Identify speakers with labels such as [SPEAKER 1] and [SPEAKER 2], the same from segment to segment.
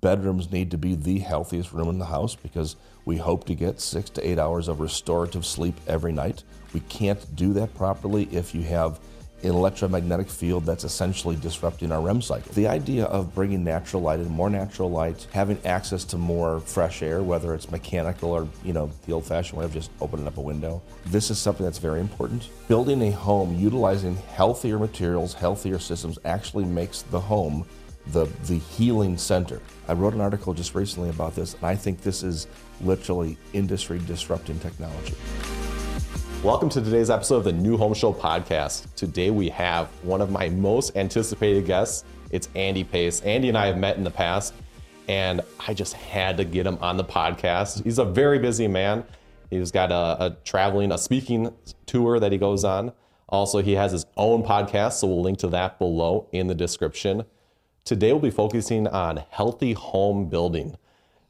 [SPEAKER 1] Bedrooms need to be the healthiest room in the house because we hope to get six to eight hours of restorative sleep every night. We can't do that properly if you have an electromagnetic field that's essentially disrupting our REM cycle. The idea of bringing natural light in, more natural light, having access to more fresh air, whether it's mechanical or you know the old-fashioned way of just opening up a window, this is something that's very important. Building a home utilizing healthier materials, healthier systems, actually makes the home the, the healing center. I wrote an article just recently about this, and I think this is literally industry disrupting technology.
[SPEAKER 2] Welcome to today's episode of the New Home Show podcast. Today we have one of my most anticipated guests. It's Andy Pace. Andy and I have met in the past, and I just had to get him on the podcast. He's a very busy man. He's got a, a traveling, a speaking tour that he goes on. Also, he has his own podcast, so we'll link to that below in the description. Today we'll be focusing on healthy home building.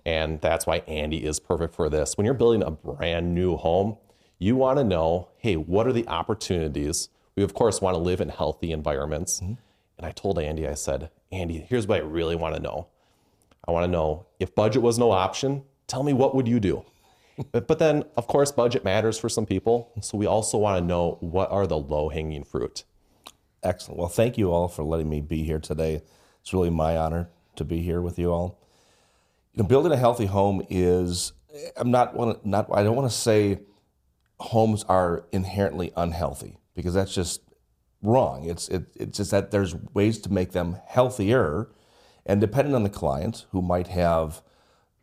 [SPEAKER 2] And that's why Andy is perfect for this. When you're building a brand new home, you want to know hey, what are the opportunities? We, of course, want to live in healthy environments. Mm-hmm. And I told Andy, I said, Andy, here's what I really want to know. I want to know if budget was no option, tell me what would you do? but, but then, of course, budget matters for some people. So we also want to know what are the low hanging fruit.
[SPEAKER 1] Excellent. Well, thank you all for letting me be here today. It's really my honor to be here with you all. You know, building a healthy home is I'm not want not I don't want to say homes are inherently unhealthy because that's just wrong. It's it, it's just that there's ways to make them healthier, and depending on the client who might have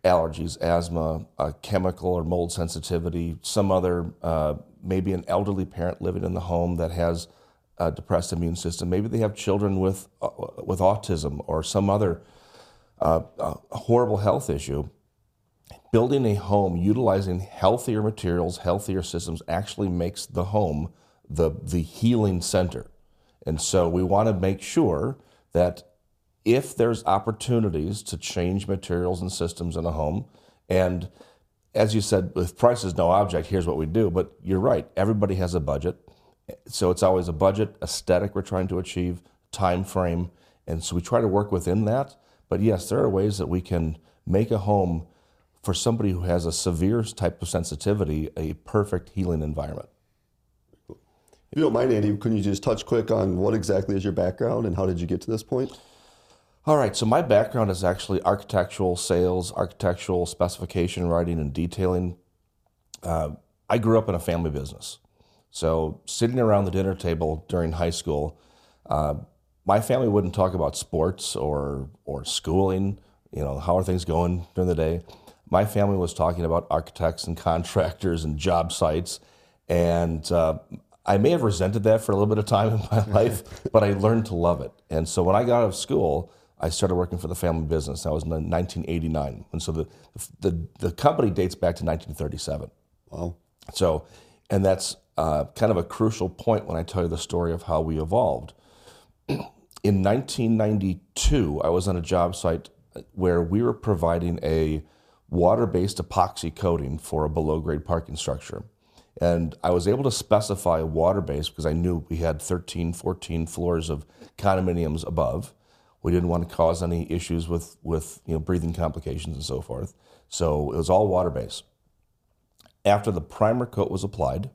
[SPEAKER 1] allergies, asthma, a chemical or mold sensitivity, some other uh, maybe an elderly parent living in the home that has a depressed immune system. Maybe they have children with uh, with autism or some other uh, uh horrible health issue building a home utilizing healthier materials, healthier systems actually makes the home the, the healing center. And so we want to make sure that if there's opportunities to change materials and systems in a home, and as you said, with price is no object, here's what we do. But you're right, everybody has a budget. So it's always a budget, aesthetic we're trying to achieve, time frame. And so we try to work within that. But yes, there are ways that we can make a home for somebody who has a severe type of sensitivity, a perfect healing environment.
[SPEAKER 3] If you don't mind, Andy, can you just touch quick on what exactly is your background and how did you get to this point?
[SPEAKER 1] All right, so my background is actually architectural sales, architectural specification writing, and detailing. Uh, I grew up in a family business. So, sitting around the dinner table during high school, uh, my family wouldn't talk about sports or, or schooling, you know, how are things going during the day my family was talking about architects and contractors and job sites. And uh, I may have resented that for a little bit of time in my life, but I learned to love it. And so when I got out of school, I started working for the family business. That was in 1989. And so the, the, the company dates back to 1937. Wow. So, and that's uh, kind of a crucial point when I tell you the story of how we evolved. in 1992, I was on a job site where we were providing a water-based epoxy coating for a below-grade parking structure. And I was able to specify water-based because I knew we had 13, 14 floors of condominiums above. We didn't want to cause any issues with, with you know, breathing complications and so forth. So it was all water-based. After the primer coat was applied,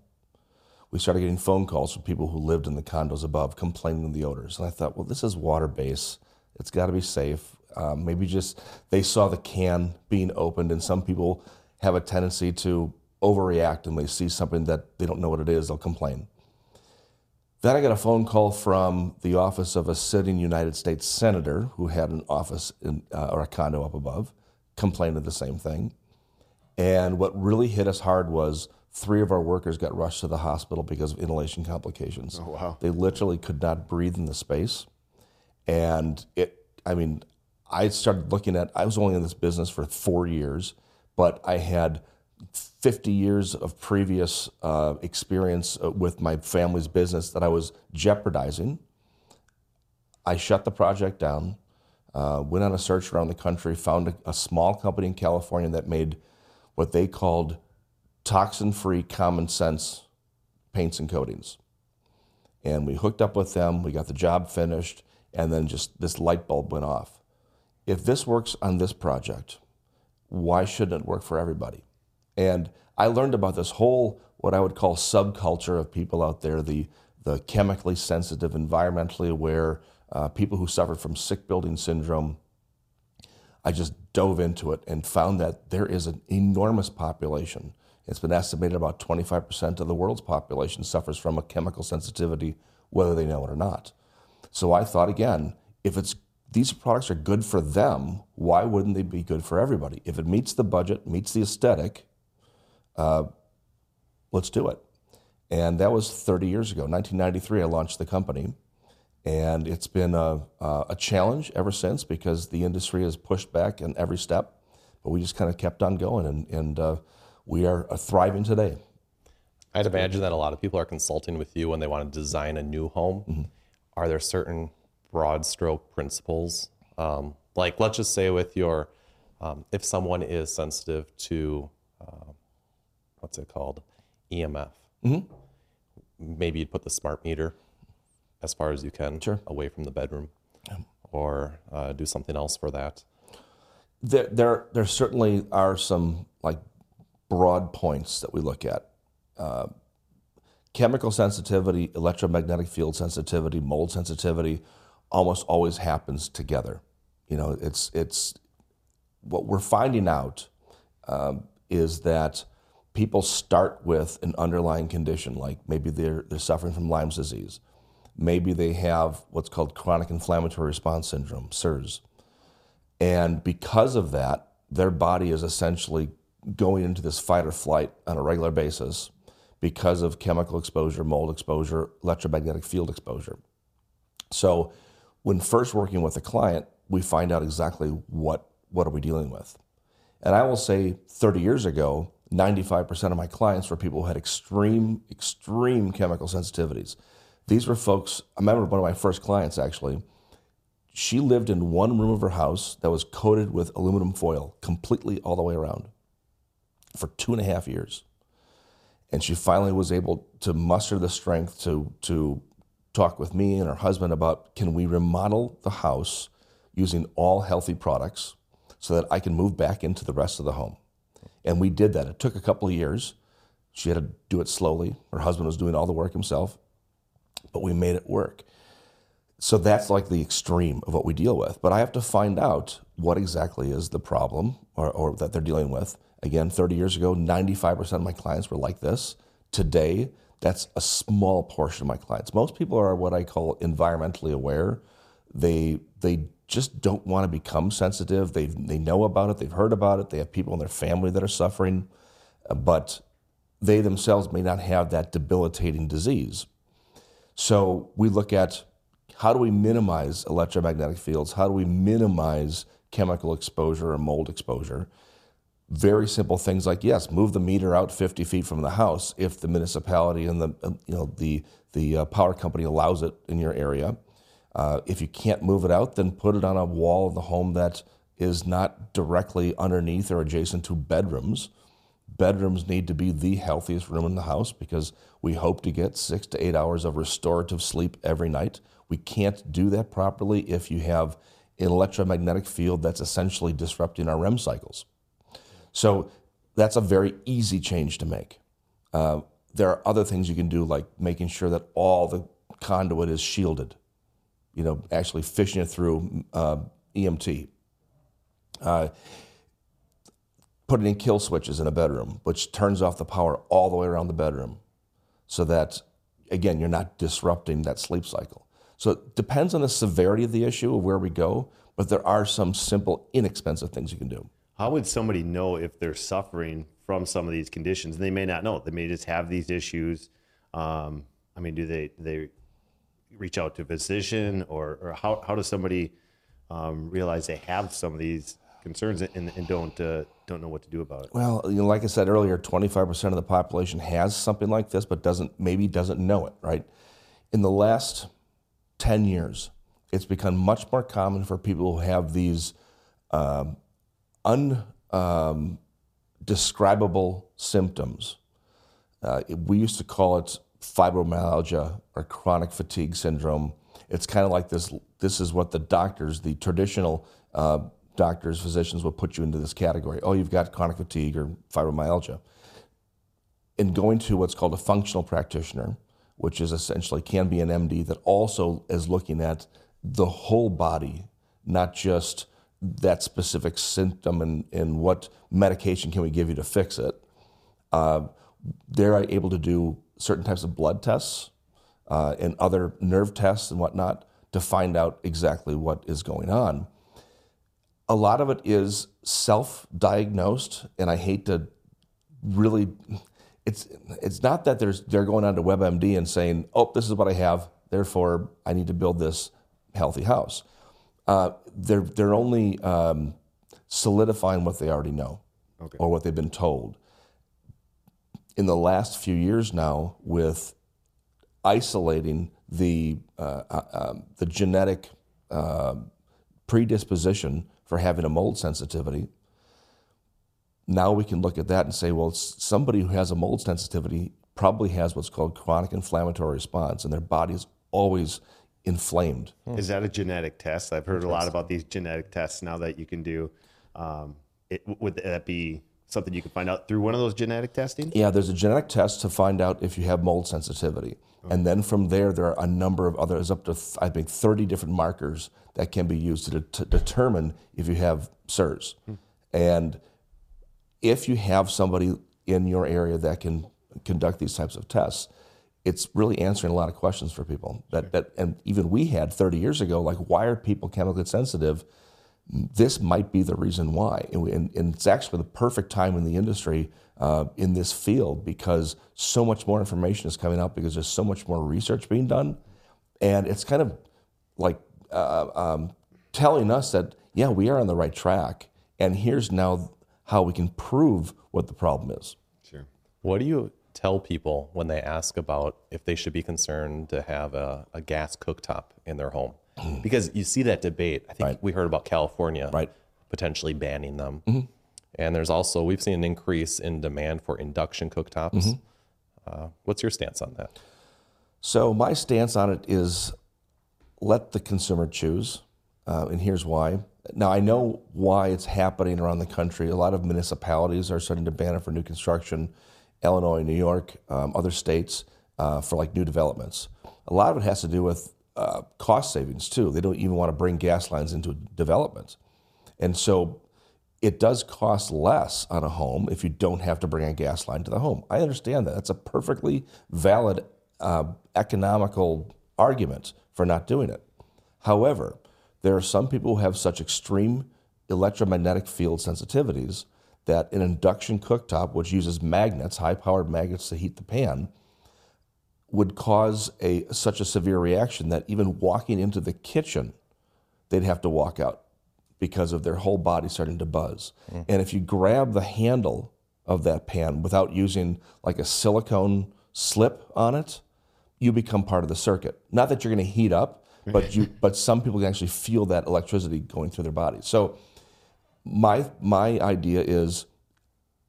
[SPEAKER 1] we started getting phone calls from people who lived in the condos above complaining of the odors. And I thought, well, this is water-based. It's got to be safe. Um, maybe just they saw the can being opened, and some people have a tendency to overreact and they see something that they don't know what it is, they'll complain. Then I got a phone call from the office of a sitting United States senator who had an office in, uh, or a condo up above, complaining of the same thing. And what really hit us hard was three of our workers got rushed to the hospital because of inhalation complications.
[SPEAKER 3] Oh, wow.
[SPEAKER 1] They literally could not breathe in the space. And it, I mean, I started looking at, I was only in this business for four years, but I had 50 years of previous uh, experience uh, with my family's business that I was jeopardizing. I shut the project down, uh, went on a search around the country, found a, a small company in California that made what they called toxin free common sense paints and coatings. And we hooked up with them, we got the job finished, and then just this light bulb went off if this works on this project, why shouldn't it work for everybody? And I learned about this whole what I would call subculture of people out there the the chemically sensitive, environmentally aware, uh, people who suffer from sick building syndrome. I just dove into it and found that there is an enormous population. It's been estimated about 25% of the world's population suffers from a chemical sensitivity, whether they know it or not. So I thought again, if it's these products are good for them, why wouldn't they be good for everybody? If it meets the budget, meets the aesthetic, uh, let's do it. And that was 30 years ago. 1993, I launched the company. And it's been a, a challenge ever since because the industry has pushed back in every step. But we just kind of kept on going, and, and uh, we are thriving today.
[SPEAKER 2] I'd imagine that a lot of people are consulting with you when they want to design a new home. Mm-hmm. Are there certain broad stroke principles? Um, like, let's just say with your, um, if someone is sensitive to, uh, what's it called, EMF, mm-hmm. maybe you'd put the smart meter as far as you can
[SPEAKER 1] sure.
[SPEAKER 2] away from the bedroom, yeah. or uh, do something else for that.
[SPEAKER 1] There, there, there certainly are some like broad points that we look at. Uh, chemical sensitivity, electromagnetic field sensitivity, mold sensitivity, almost always happens together. You know, it's it's what we're finding out um, is that people start with an underlying condition, like maybe they're they're suffering from Lyme's disease, maybe they have what's called chronic inflammatory response syndrome CIRS. and because of that, their body is essentially going into this fight or flight on a regular basis because of chemical exposure, mold exposure, electromagnetic field exposure. So when first working with a client, we find out exactly what, what are we dealing with. And I will say 30 years ago, 95% of my clients were people who had extreme, extreme chemical sensitivities. These were folks, I remember one of my first clients actually, she lived in one room of her house that was coated with aluminum foil completely all the way around for two and a half years. And she finally was able to muster the strength to, to talk with me and her husband about can we remodel the house using all healthy products so that I can move back into the rest of the home. And we did that. It took a couple of years. She had to do it slowly. Her husband was doing all the work himself, but we made it work. So that's like the extreme of what we deal with. But I have to find out what exactly is the problem or, or that they're dealing with. Again, 30 years ago, 95% of my clients were like this. Today, that's a small portion of my clients. Most people are what I call environmentally aware. They they just don't want to become sensitive. They they know about it. They've heard about it. They have people in their family that are suffering, but they themselves may not have that debilitating disease. So we look at how do we minimize electromagnetic fields? How do we minimize chemical exposure or mold exposure? very simple things like yes, move the meter out 50 feet from the house if the municipality and the you know the the uh, power company allows it in your area. Uh, if you can't move it out, then put it on a wall of the home that is not directly underneath or adjacent to bedrooms. Bedrooms need to be the healthiest room in the house because we hope to get six to eight hours of restorative sleep every night. We can't do that properly if you have an electromagnetic field that's essentially disrupting our REM cycles. So that's a very easy change to make. Uh, there are other things you can do, like making sure that all the conduit is shielded. You know, actually fishing it through uh, EMT. Uh, putting in kill switches in a bedroom, which turns off the power all the way around the bedroom, so that again you're not disrupting that sleep cycle. So it depends on the severity of the issue of where we go, but there are some simple, inexpensive things you can do
[SPEAKER 4] how would somebody know if they're suffering from some of these conditions? And They may not know. They may just have these issues. Um, I mean, do they they reach out to a physician, or, or how how does somebody um, realize they have some of these concerns and, and don't uh, don't know what to do about it?
[SPEAKER 1] Well, you know, like I said earlier, twenty five percent of the population has something like this, but doesn't maybe doesn't know it. Right? In the last ten years, it's become much more common for people who have these um, undescribable um, symptoms. Uh, we used to call it fibromyalgia or chronic fatigue syndrome. It's kind of like this. This is what the doctors, the traditional uh, doctors, physicians will put you into this category. Oh, you've got chronic fatigue or fibromyalgia. In going to what's called a functional practitioner, which is essentially can be an MD that also is looking at the whole body, not just that specific symptom and, and what medication can we give you to fix it. Uh, they're able to do certain types of blood tests uh, and other nerve tests and whatnot to find out exactly what is going on. A lot of it is self diagnosed, and I hate to really. It's, it's not that there's, they're going on to WebMD and saying, oh, this is what I have, therefore I need to build this healthy house. Uh, they're, they're only um, solidifying what they already know
[SPEAKER 4] Okay.
[SPEAKER 1] or what they've been told. In the last few years now, with isolating the, uh, uh, um, the genetic uh, predisposition for having a mold sensitivity, now we can look at that and say, well, somebody who has a mold sensitivity probably has what's called chronic inflammatory response, and their body is always inflamed.
[SPEAKER 4] Is that a genetic test? I've heard a lot about these genetic tests now that you can do. Um, it, would that be something you can find out through one of those genetic testing?
[SPEAKER 1] Yeah, there's a genetic test to find out if you have mold sensitivity. And then from there, there are a number of others, up to, I think, 30 different markers that can be used to, de- determine if you have CIRS. And if you have somebody in your area that can conduct these types of tests, it's really answering a lot of questions for people. That, that and even we had 30 years ago, like why are people chemically sensitive? This might be the reason why, and, and, and it's actually the perfect time in the industry uh, in this field because so much more information is coming out because there's so much more research being done, and it's kind of like uh, um, telling us that yeah we are on the right track, and here's now how we can prove what the problem is.
[SPEAKER 4] Sure.
[SPEAKER 2] What do you tell people when they ask about if they should be concerned to have a, a gas cooktop in their home? Because you see that debate. I think
[SPEAKER 1] Right.
[SPEAKER 2] we heard about California
[SPEAKER 1] Right.
[SPEAKER 2] potentially banning them. And there's also, we've seen an increase in demand for induction cooktops. Uh, what's your stance on that?
[SPEAKER 1] So my stance on it is let the consumer choose, uh, and here's why. Now I know why it's happening around the country. A lot of municipalities are starting to ban it for new construction. Illinois, New York, um, other states uh, for like new developments. A lot of it has to do with uh, cost savings too. They don't even want to bring gas lines into development, and so it does cost less on a home if you don't have to bring a gas line to the home. I understand that. That's a perfectly valid uh, economical argument for not doing it. However, there are some people who have such extreme electromagnetic field sensitivities that an induction cooktop, which uses magnets, high powered magnets to heat the pan, would cause a such a severe reaction that even walking into the kitchen, they'd have to walk out because of their whole body starting to buzz. Mm. And if you grab the handle of that pan without using like a silicone slip on it, you become part of the circuit. Not that you're going to heat up, but you but some people can actually feel that electricity going through their body. So my my idea is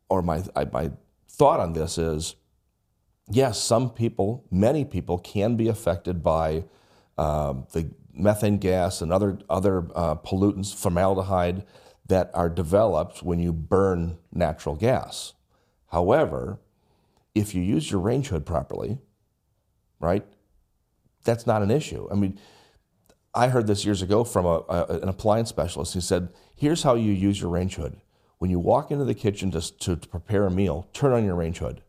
[SPEAKER 1] or my my thought on this is yes, some people, many people can be affected by um, the methane gas and other other uh, pollutants, formaldehyde, that are developed when you burn natural gas. However, if you use your range hood properly, right, that's not an issue. I mean, I heard this years ago from a, a, an appliance specialist who said, "Here's how you use your range hood. When you walk into the kitchen to, to, to prepare a meal, turn on your range hood.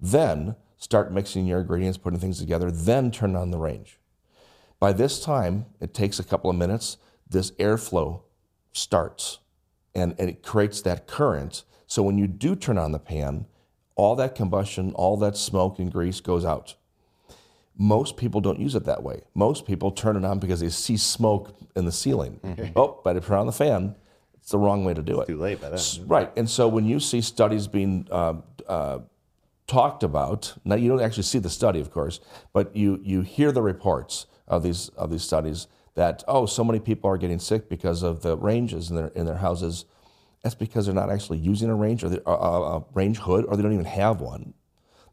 [SPEAKER 1] Then start mixing your ingredients, putting things together. Then turn on the range. By this time, it takes a couple of minutes. This airflow starts, and, and it creates that current. So when you do turn on the pan, all that combustion, all that smoke and grease goes out." Most people don't use it that way. Most people turn it on because they see smoke in the ceiling. Oh, better turn on the fan. It's the wrong way to do it.
[SPEAKER 4] Too late by then.
[SPEAKER 1] Right. And so when you see studies being uh, uh, talked about, now you don't actually see the study, of course, but you, you hear the reports of these, of these studies that, oh, so many people are getting sick because of the ranges in their, in their houses. That's because they're not actually using a range or a range hood, or they don't even have one.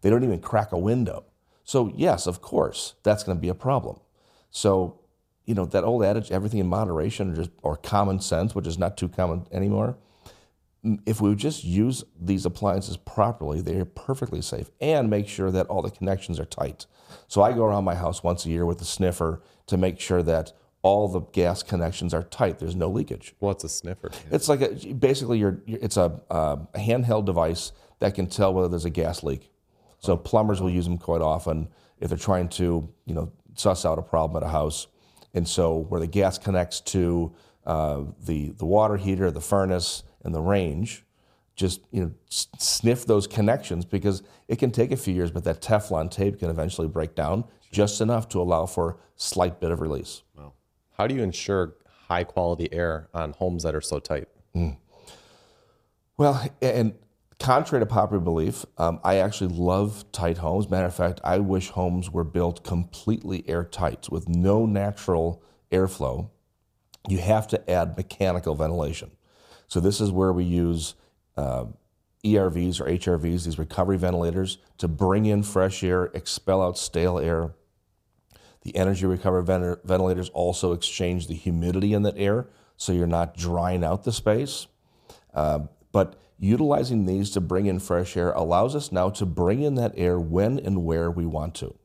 [SPEAKER 1] They don't even crack a window. So, yes, of course, that's going to be a problem. So, you know that old adage, everything in moderation, or just or common sense, which is not too common anymore. If we would just use these appliances properly, they are perfectly safe, and make sure that all the connections are tight. So I go around my house once a year with a sniffer to make sure that all the gas connections are tight. There's no leakage.
[SPEAKER 2] What's a sniffer?
[SPEAKER 1] It's like a, basically you're, you're- it's a, uh, a handheld device that can tell whether there's a gas leak. So plumbers will use them quite often if they're trying to you know suss out a problem at a house. And so where the gas connects to uh, the the water heater, the furnace, and the range, just you know sniff those connections because it can take a few years, but that Teflon tape can eventually break down just enough to allow for a slight bit of release.
[SPEAKER 2] How do you ensure high quality air on homes that are so tight?
[SPEAKER 1] Well, and contrary to popular belief, um, I actually love tight homes. Matter of fact, I wish homes were built completely airtight with no natural airflow. You have to add mechanical ventilation. So this is where we use uh, ERVs or HRVs, these recovery ventilators, to bring in fresh air, expel out stale air. The energy recovery vent- ventilators also exchange the humidity in that air, so you're not drying out the space. Um, but utilizing these to bring in fresh air allows us now to bring in that air when and where we want to,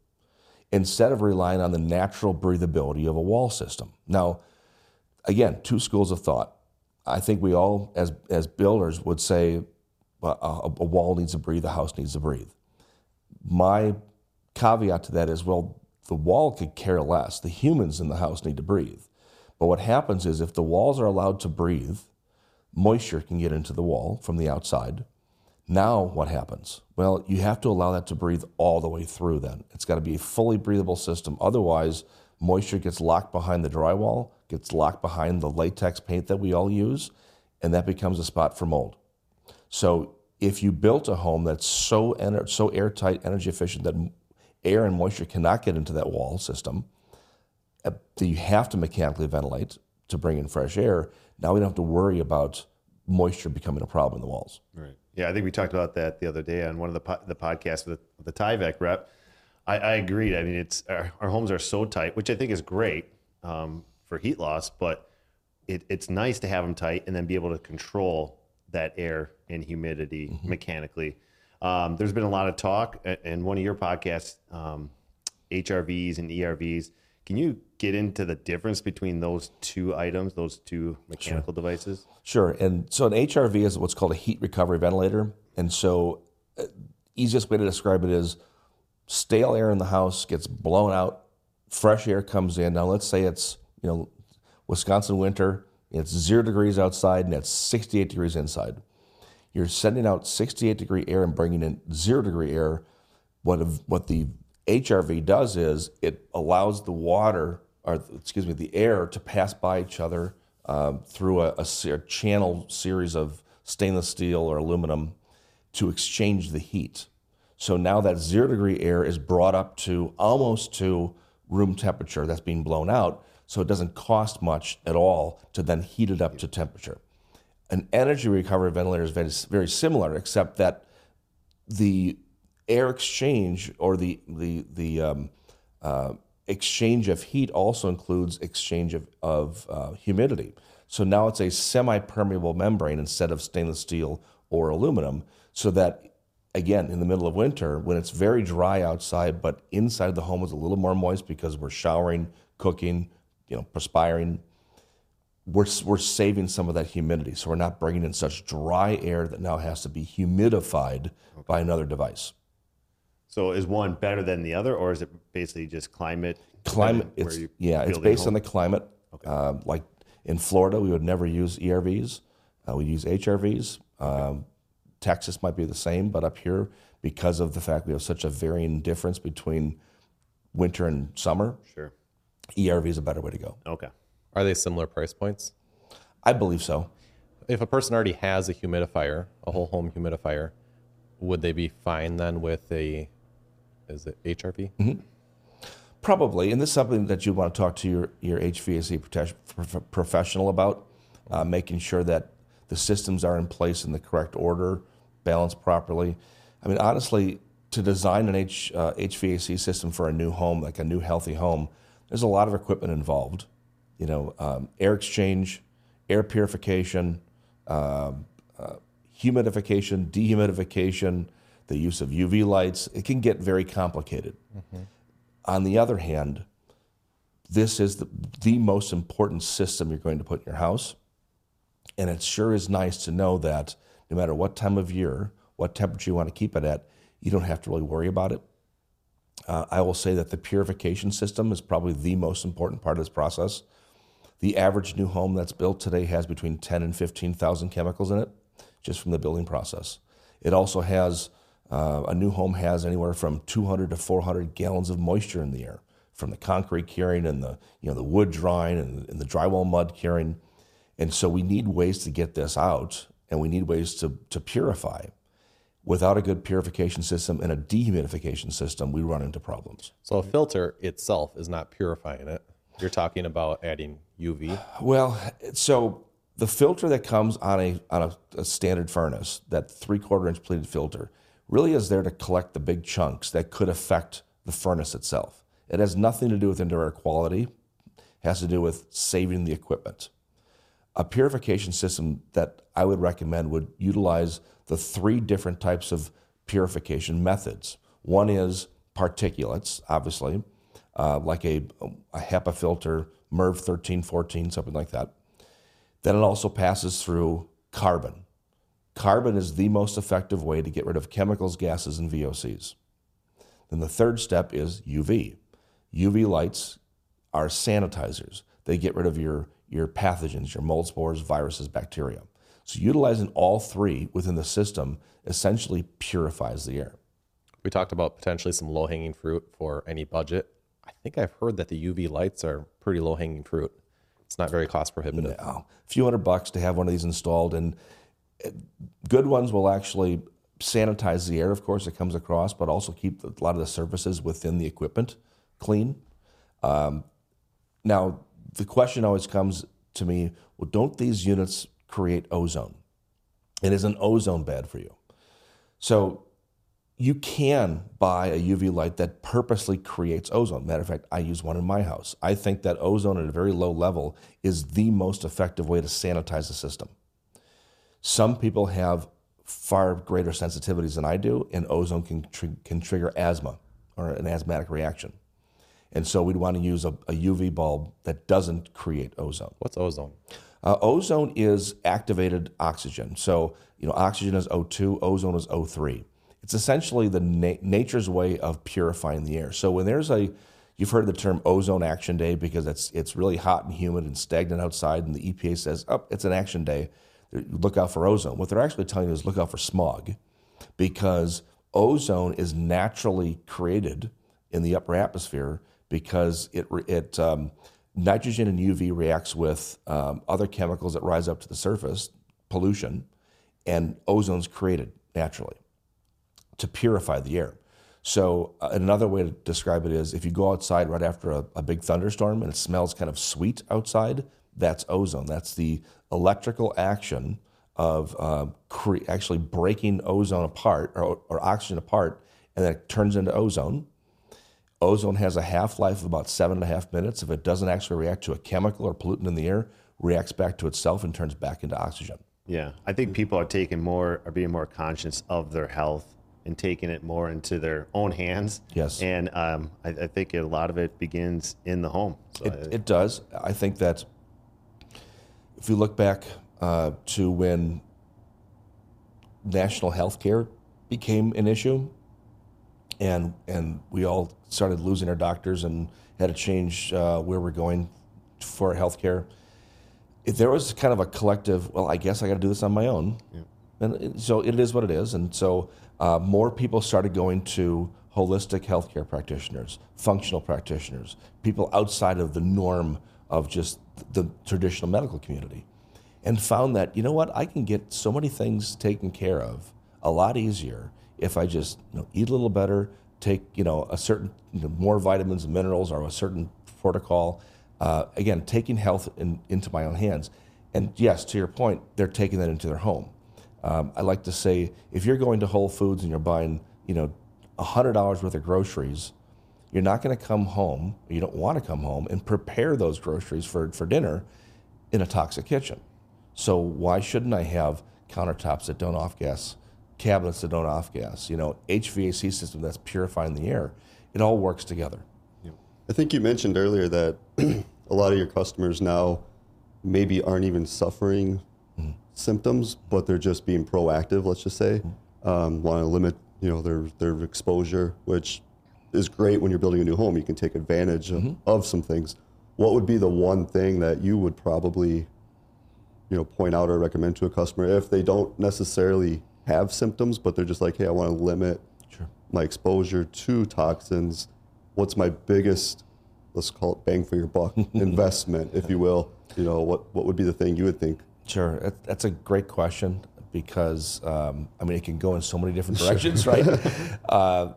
[SPEAKER 1] instead of relying on the natural breathability of a wall system. Now, again, two schools of thought. I think we all, as as builders, would say uh, a, a wall needs to breathe, a house needs to breathe. My caveat to that is, well, the wall could care less. The humans in the house need to breathe. But what happens is, if the walls are allowed to breathe, moisture can get into the wall from the outside. Now, what happens? Well, you have to allow that to breathe all the way through, then. It's got to be a fully breathable system. Otherwise, moisture gets locked behind the drywall, gets locked behind the latex paint that we all use, and that becomes a spot for mold. So, if you built a home that's so, ener- so airtight, energy efficient that air and moisture cannot get into that wall system, uh, that you have to mechanically ventilate to bring in fresh air. Now we don't have to worry about moisture becoming a problem in the walls.
[SPEAKER 4] Right. Yeah, I think we talked about that the other day on one of the po- the podcasts with the, the Tyvek rep. I, I agreed. I mean, it's our, our homes are so tight, which I think is great um, for heat loss, but it, it's nice to have them tight and then be able to control that air and humidity mechanically. Um, there's been a lot of talk in one of your podcasts, um, HRVs and ERVs. Can you get into the difference between those two items, those two mechanical devices?
[SPEAKER 1] Sure. And so an HRV is what's called a heat recovery ventilator. And so, uh, easiest way to describe it is stale air in the house gets blown out, fresh air comes in. Now, let's say it's, you know, Wisconsin winter, it's zero degrees outside and it's 68 degrees inside. You're sending out 68 degree air and bringing in zero degree air. What, what the HRV does is it allows the water, or excuse me, the air to pass by each other um, through a, a channel series of stainless steel or aluminum to exchange the heat. So now that zero degree air is brought up to almost to room temperature that's being blown out. So it doesn't cost much at all to then heat it up to temperature. An energy recovery ventilator is very, very similar, except that the air exchange or the the the um, uh, exchange of heat also includes exchange of, of uh, humidity. So now it's a semi-permeable membrane instead of stainless steel or aluminum, so that again in the middle of winter when it's very dry outside, but inside the home is a little more moist because we're showering, cooking, you know, perspiring. We're, we're saving some of that humidity, so we're not bringing in such dry air that now has to be humidified by another device.
[SPEAKER 4] So is one better than the other, or is it basically just climate?
[SPEAKER 1] climate it's yeah it's based on the climate um, like in florida we would never use ervs uh, we use hrvs um, texas might be the same but up here because of the fact we have such a varying difference between winter and summer
[SPEAKER 4] Sure.
[SPEAKER 1] Erv is a better way to go
[SPEAKER 4] Okay.
[SPEAKER 2] Are they similar price points?
[SPEAKER 1] i believe so
[SPEAKER 2] If a person already has a humidifier, a whole home humidifier, would they be fine then with a is it HRV?
[SPEAKER 1] Probably, and this is something that you want to talk to your, your HVAC professional about, uh, making sure that the systems are in place in the correct order, balanced properly. I mean, honestly, to design an H, uh, HVAC system for a new home, like a new healthy home, there's a lot of equipment involved. You know, um, air exchange, air purification, um, uh, humidification, dehumidification, the use of UV lights. It can get very complicated. On the other hand, this is the, the most important system you're going to put in your house. And it sure is nice to know that no matter what time of year, what temperature you want to keep it at, you don't have to really worry about it. Uh, I will say that the purification system is probably the most important part of this process. The average new home that's built today has between 10 and 15,000 chemicals in it, just from the building process. It also has, uh, a new home has anywhere from 200 to 400 gallons of moisture in the air from the concrete curing and the, you know, the wood drying and, and the drywall mud curing. And so we need ways to get this out and we need ways to, to purify. Without a good purification system and a dehumidification system, we run into problems.
[SPEAKER 2] So a filter itself is not purifying it. You're talking about adding UV.
[SPEAKER 1] Well, so the filter that comes on a on a, a standard furnace, that three quarter inch pleated filter, really is there to collect the big chunks that could affect the furnace itself. It has nothing to do with indoor air quality. It has to do with saving the equipment. A purification system that I would recommend would utilize the three different types of purification methods. One is particulates, obviously, uh, like a, a HEPA filter, MERV 1314, something like that. Then it also passes through carbon. Carbon is the most effective way to get rid of chemicals, gases, and VOCs. Then the third step is UV. UV lights are sanitizers. They get rid of your, your pathogens, your mold spores, viruses, bacteria. So utilizing all three within the system essentially purifies the air.
[SPEAKER 2] We talked about potentially some low hanging fruit for any budget. I think I've heard that the UV lights are pretty low hanging fruit. It's not very cost prohibitive.
[SPEAKER 1] a few hundred bucks to have one of these installed, and uh, good ones will actually sanitize the air, of course, that comes across, but also keep a lot of the surfaces within the equipment clean. Um, now, the question always comes to me: Well, don't these units create ozone? It is isn't ozone bad for you? So you can buy a UV light that purposely creates ozone. Matter of fact, I use one in my house. I think that ozone at a very low level is the most effective way to sanitize the system. Some people have far greater sensitivities than I do, and ozone can, tr- can trigger asthma or an asthmatic reaction. And so we'd want to use a, a UV bulb that doesn't create ozone.
[SPEAKER 2] What's ozone?
[SPEAKER 1] Uh, ozone is activated oxygen. So, you know, oxygen is O2, ozone is O3. It's essentially the na- nature's way of purifying the air. So when there's a, you've heard the term ozone action day because it's it's really hot and humid and stagnant outside, and the EPA says, "Oh, it's an action day. Look out for ozone." What they're actually telling you is look out for smog, because ozone is naturally created in the upper atmosphere because it it um, nitrogen and UV reacts with um, other chemicals that rise up to the surface, pollution, and ozone's created naturally to purify the air. So uh, another way to describe it is if you go outside right after a, a big thunderstorm and it smells kind of sweet outside, that's ozone. That's the electrical action of uh, cre- actually breaking ozone apart or, or oxygen apart, and then it turns into ozone. Ozone has a half life of about seven and a half minutes. If it doesn't actually react to a chemical or pollutant in the air, reacts back to itself and turns back into oxygen.
[SPEAKER 4] Yeah, I think people are taking more, are being more conscious of their health and taking it more into their own hands.
[SPEAKER 1] Yes.
[SPEAKER 4] and um, I, I think a lot of it begins in the home. So
[SPEAKER 1] It,
[SPEAKER 4] I-
[SPEAKER 1] it does. I think that if you look back uh, to when national health care became an issue, and and we all started losing our doctors and had to change uh, where we're going for health care. If there was kind of a collective, well, I guess I got to do this on my own, and it- so it is what it is. And so uh, more people started going to holistic healthcare practitioners, functional practitioners, people outside of the norm of just the traditional medical community, and found that you know what I can get so many things taken care of a lot easier if I just you know, eat a little better, take you know a certain you know, more vitamins and minerals or a certain protocol. Uh, again, taking health in, into my own hands, and yes, to your point, they're taking that into their home. Um, I like to say if you're going to Whole Foods and you're buying you know hundred dollars worth of groceries, You're not going to come home, you don't want to come home and prepare those groceries for, for dinner in a toxic kitchen. So why shouldn't I have countertops that don't off gas, cabinets that don't off gas, you know, HVAC system that's purifying the air? It all works together.
[SPEAKER 3] I think you mentioned earlier that a lot of your customers now maybe aren't even suffering mm-hmm. symptoms, but they're just being proactive. Let's just say, mm-hmm. um, want to limit you know their their exposure, which is great when you're building a new home. You can take advantage of, mm-hmm. of some things. What would be the one thing that you would probably you know point out or recommend to a customer if they don't necessarily have symptoms, but they're just like, hey, I want to limit
[SPEAKER 1] Sure.
[SPEAKER 3] my exposure to toxins. What's my biggest, let's call it bang for your buck investment, if you will? You know, what, what would be the thing you would think?
[SPEAKER 1] Sure, that's a great question because um, I mean it can go in so many different directions, right? uh,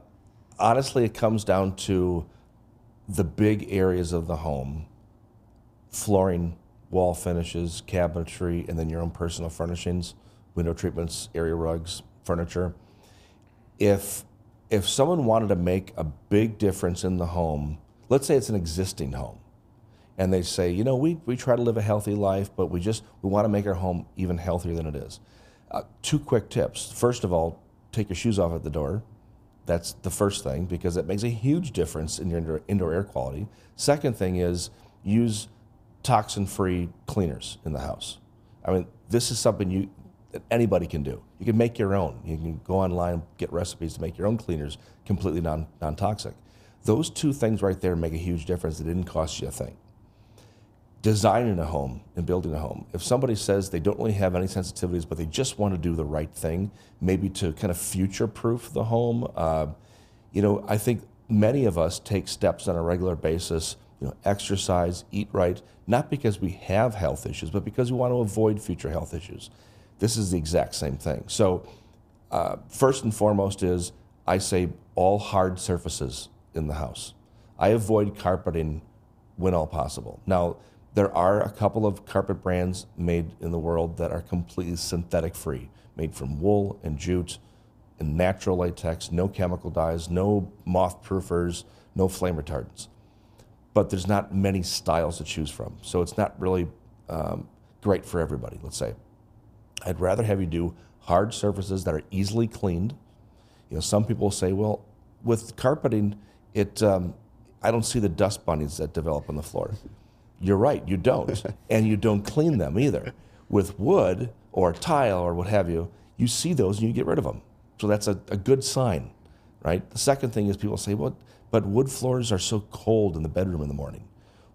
[SPEAKER 1] honestly, it comes down to the big areas of the home: flooring, wall finishes, cabinetry, and then your own personal furnishings, window treatments, area rugs, furniture. If if someone wanted to make a big difference in the home, let's say it's an existing home, and they say, you know, we, we try to live a healthy life, but we just we want to make our home even healthier than it is. Uh, two quick tips. First of all, take your shoes off at the door. That's the first thing because it makes a huge difference in your indoor, indoor air quality. Second thing is use toxin-free cleaners in the house. I mean, this is something you that anybody can do. You can make your own. You can go online and get recipes to make your own cleaners completely non, non-toxic. Those two things right there make a huge difference. It didn't cost you a thing designing a home and building a home. If somebody says they don't really have any sensitivities, but they just want to do the right thing, maybe to kind of future proof the home, uh, you know, I think many of us take steps on a regular basis, you know, exercise, eat right, not because we have health issues, but because we want to avoid future health issues. This is the exact same thing. So, uh, first and foremost is I say all hard surfaces in the house. I avoid carpeting when all possible. Now, there are a couple of carpet brands made in the world that are completely synthetic free, made from wool and jute and natural latex, no chemical dyes, no moth proofers, no flame retardants. But there's not many styles to choose from. So it's not really um, great for everybody, let's say. I'd rather have you do hard surfaces that are easily cleaned. You know, some people say, well, with carpeting, it um, I don't see the dust bunnies that develop on the floor. You're right, you don't, and you don't clean them either. With wood or tile or what have you, you see those and you get rid of them. So that's a, a good sign, right? The second thing is people say, well, but wood floors are so cold in the bedroom in the morning.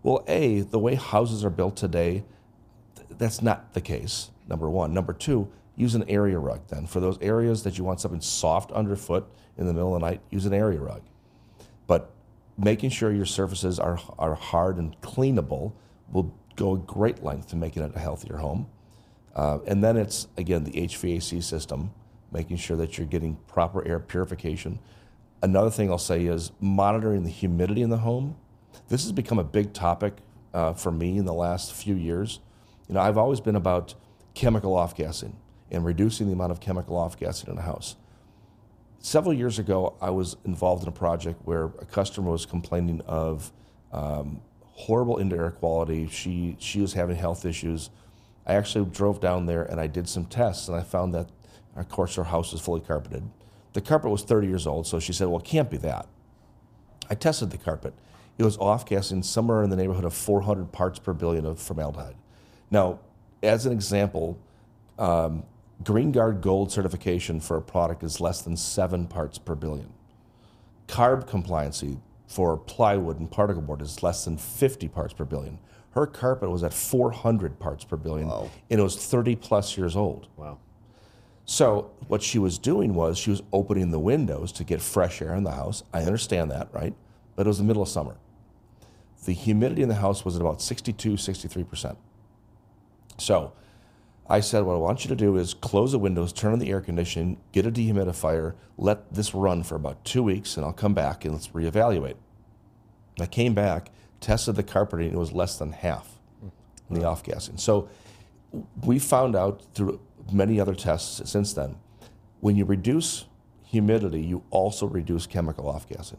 [SPEAKER 1] Well, A, the way houses are built today, th- that's not the case, number one. Number two, use an area rug then. For those areas that you want something soft underfoot in the middle of the night, use an area rug. But making sure your surfaces are, are hard and cleanable will go a great length to making it a healthier home. Uh, and then it's, again, the HVAC system, making sure that you're getting proper air purification. Another thing I'll say is monitoring the humidity in the home. This has become a big topic uh, for me in the last few years. You know, I've always been about chemical off-gassing and reducing the amount of chemical off-gassing in a house. Several years ago, I was involved in a project where a customer was complaining of um, horrible indoor air quality. She, she was having health issues. I actually drove down there and I did some tests, and I found that, of course, her house was fully carpeted. The carpet was 30 years old, so she said, Well, it can't be that. I tested the carpet. It was off gassing somewhere in the neighborhood of 400 parts per billion of formaldehyde. Now, as an example, um, GREENGUARD Gold certification for a product is less than seven parts per billion. CARB compliancy for plywood and particle board is less than 50 parts per billion. Her carpet was at 400 parts per billion,
[SPEAKER 3] Wow.
[SPEAKER 1] and it was 30 plus years old.
[SPEAKER 4] Wow.
[SPEAKER 1] So what she was doing was she was opening the windows to get fresh air in the house. I understand that, right? But it was the middle of summer. The humidity in the house was at about 62, 63%. So I said, what I want you to do is close the windows, turn on the air conditioning, get a dehumidifier, let this run for about two weeks, and I'll come back and let's reevaluate. I came back, tested the carpeting, it was less than half in the off gassing. So we found out through many other tests since then, when you reduce humidity, you also reduce chemical off gassing.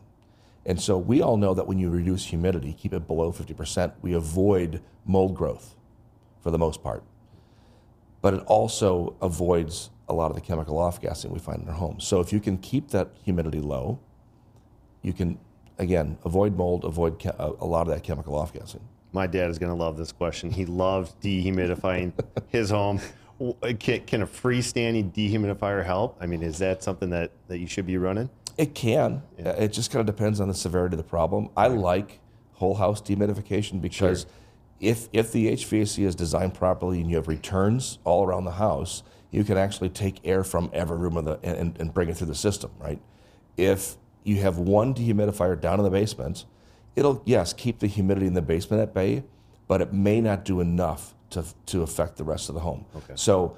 [SPEAKER 1] And so we all know that when you reduce humidity, keep it below 50%, we avoid mold growth for the most part. But it also avoids a lot of the chemical off gassing we find in our homes. So if you can keep that humidity low, you can, again, avoid mold, avoid che- a lot of that chemical off gassing.
[SPEAKER 4] My dad is going to love this question. He loves dehumidifying his home. Can, can a freestanding dehumidifier help? I mean, is that something that, that you should be running?
[SPEAKER 1] It can. Uh, It just kind of depends on the severity of the problem. I like whole house dehumidification because if if the HVAC is designed properly and you have returns all around the house, you can actually take air from every room of the and, and bring it through the system, right? If you have one dehumidifier down in the basement, it'll yes keep the humidity in the basement at bay, but it may not do enough to to affect the rest of the home. Okay. So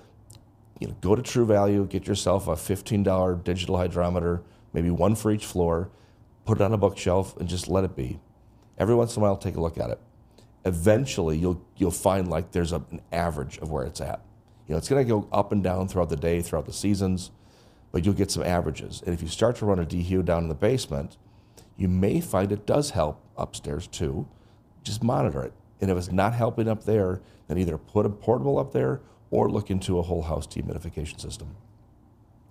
[SPEAKER 1] you know, go to True Value, get yourself a $15 digital hygrometer, maybe one for each floor, put it on a bookshelf, and just let it be. Every once in a while, take a look at it. Eventually, you'll you'll find like there's a, an average of where it's at. You know, it's going to go up and down throughout the day, throughout the seasons, but you'll get some averages. And if you start to run a dehu down in the basement, you may find it does help upstairs too. Just monitor it. And if it's not helping up there, then either put a portable up there or look into a whole house dehumidification system.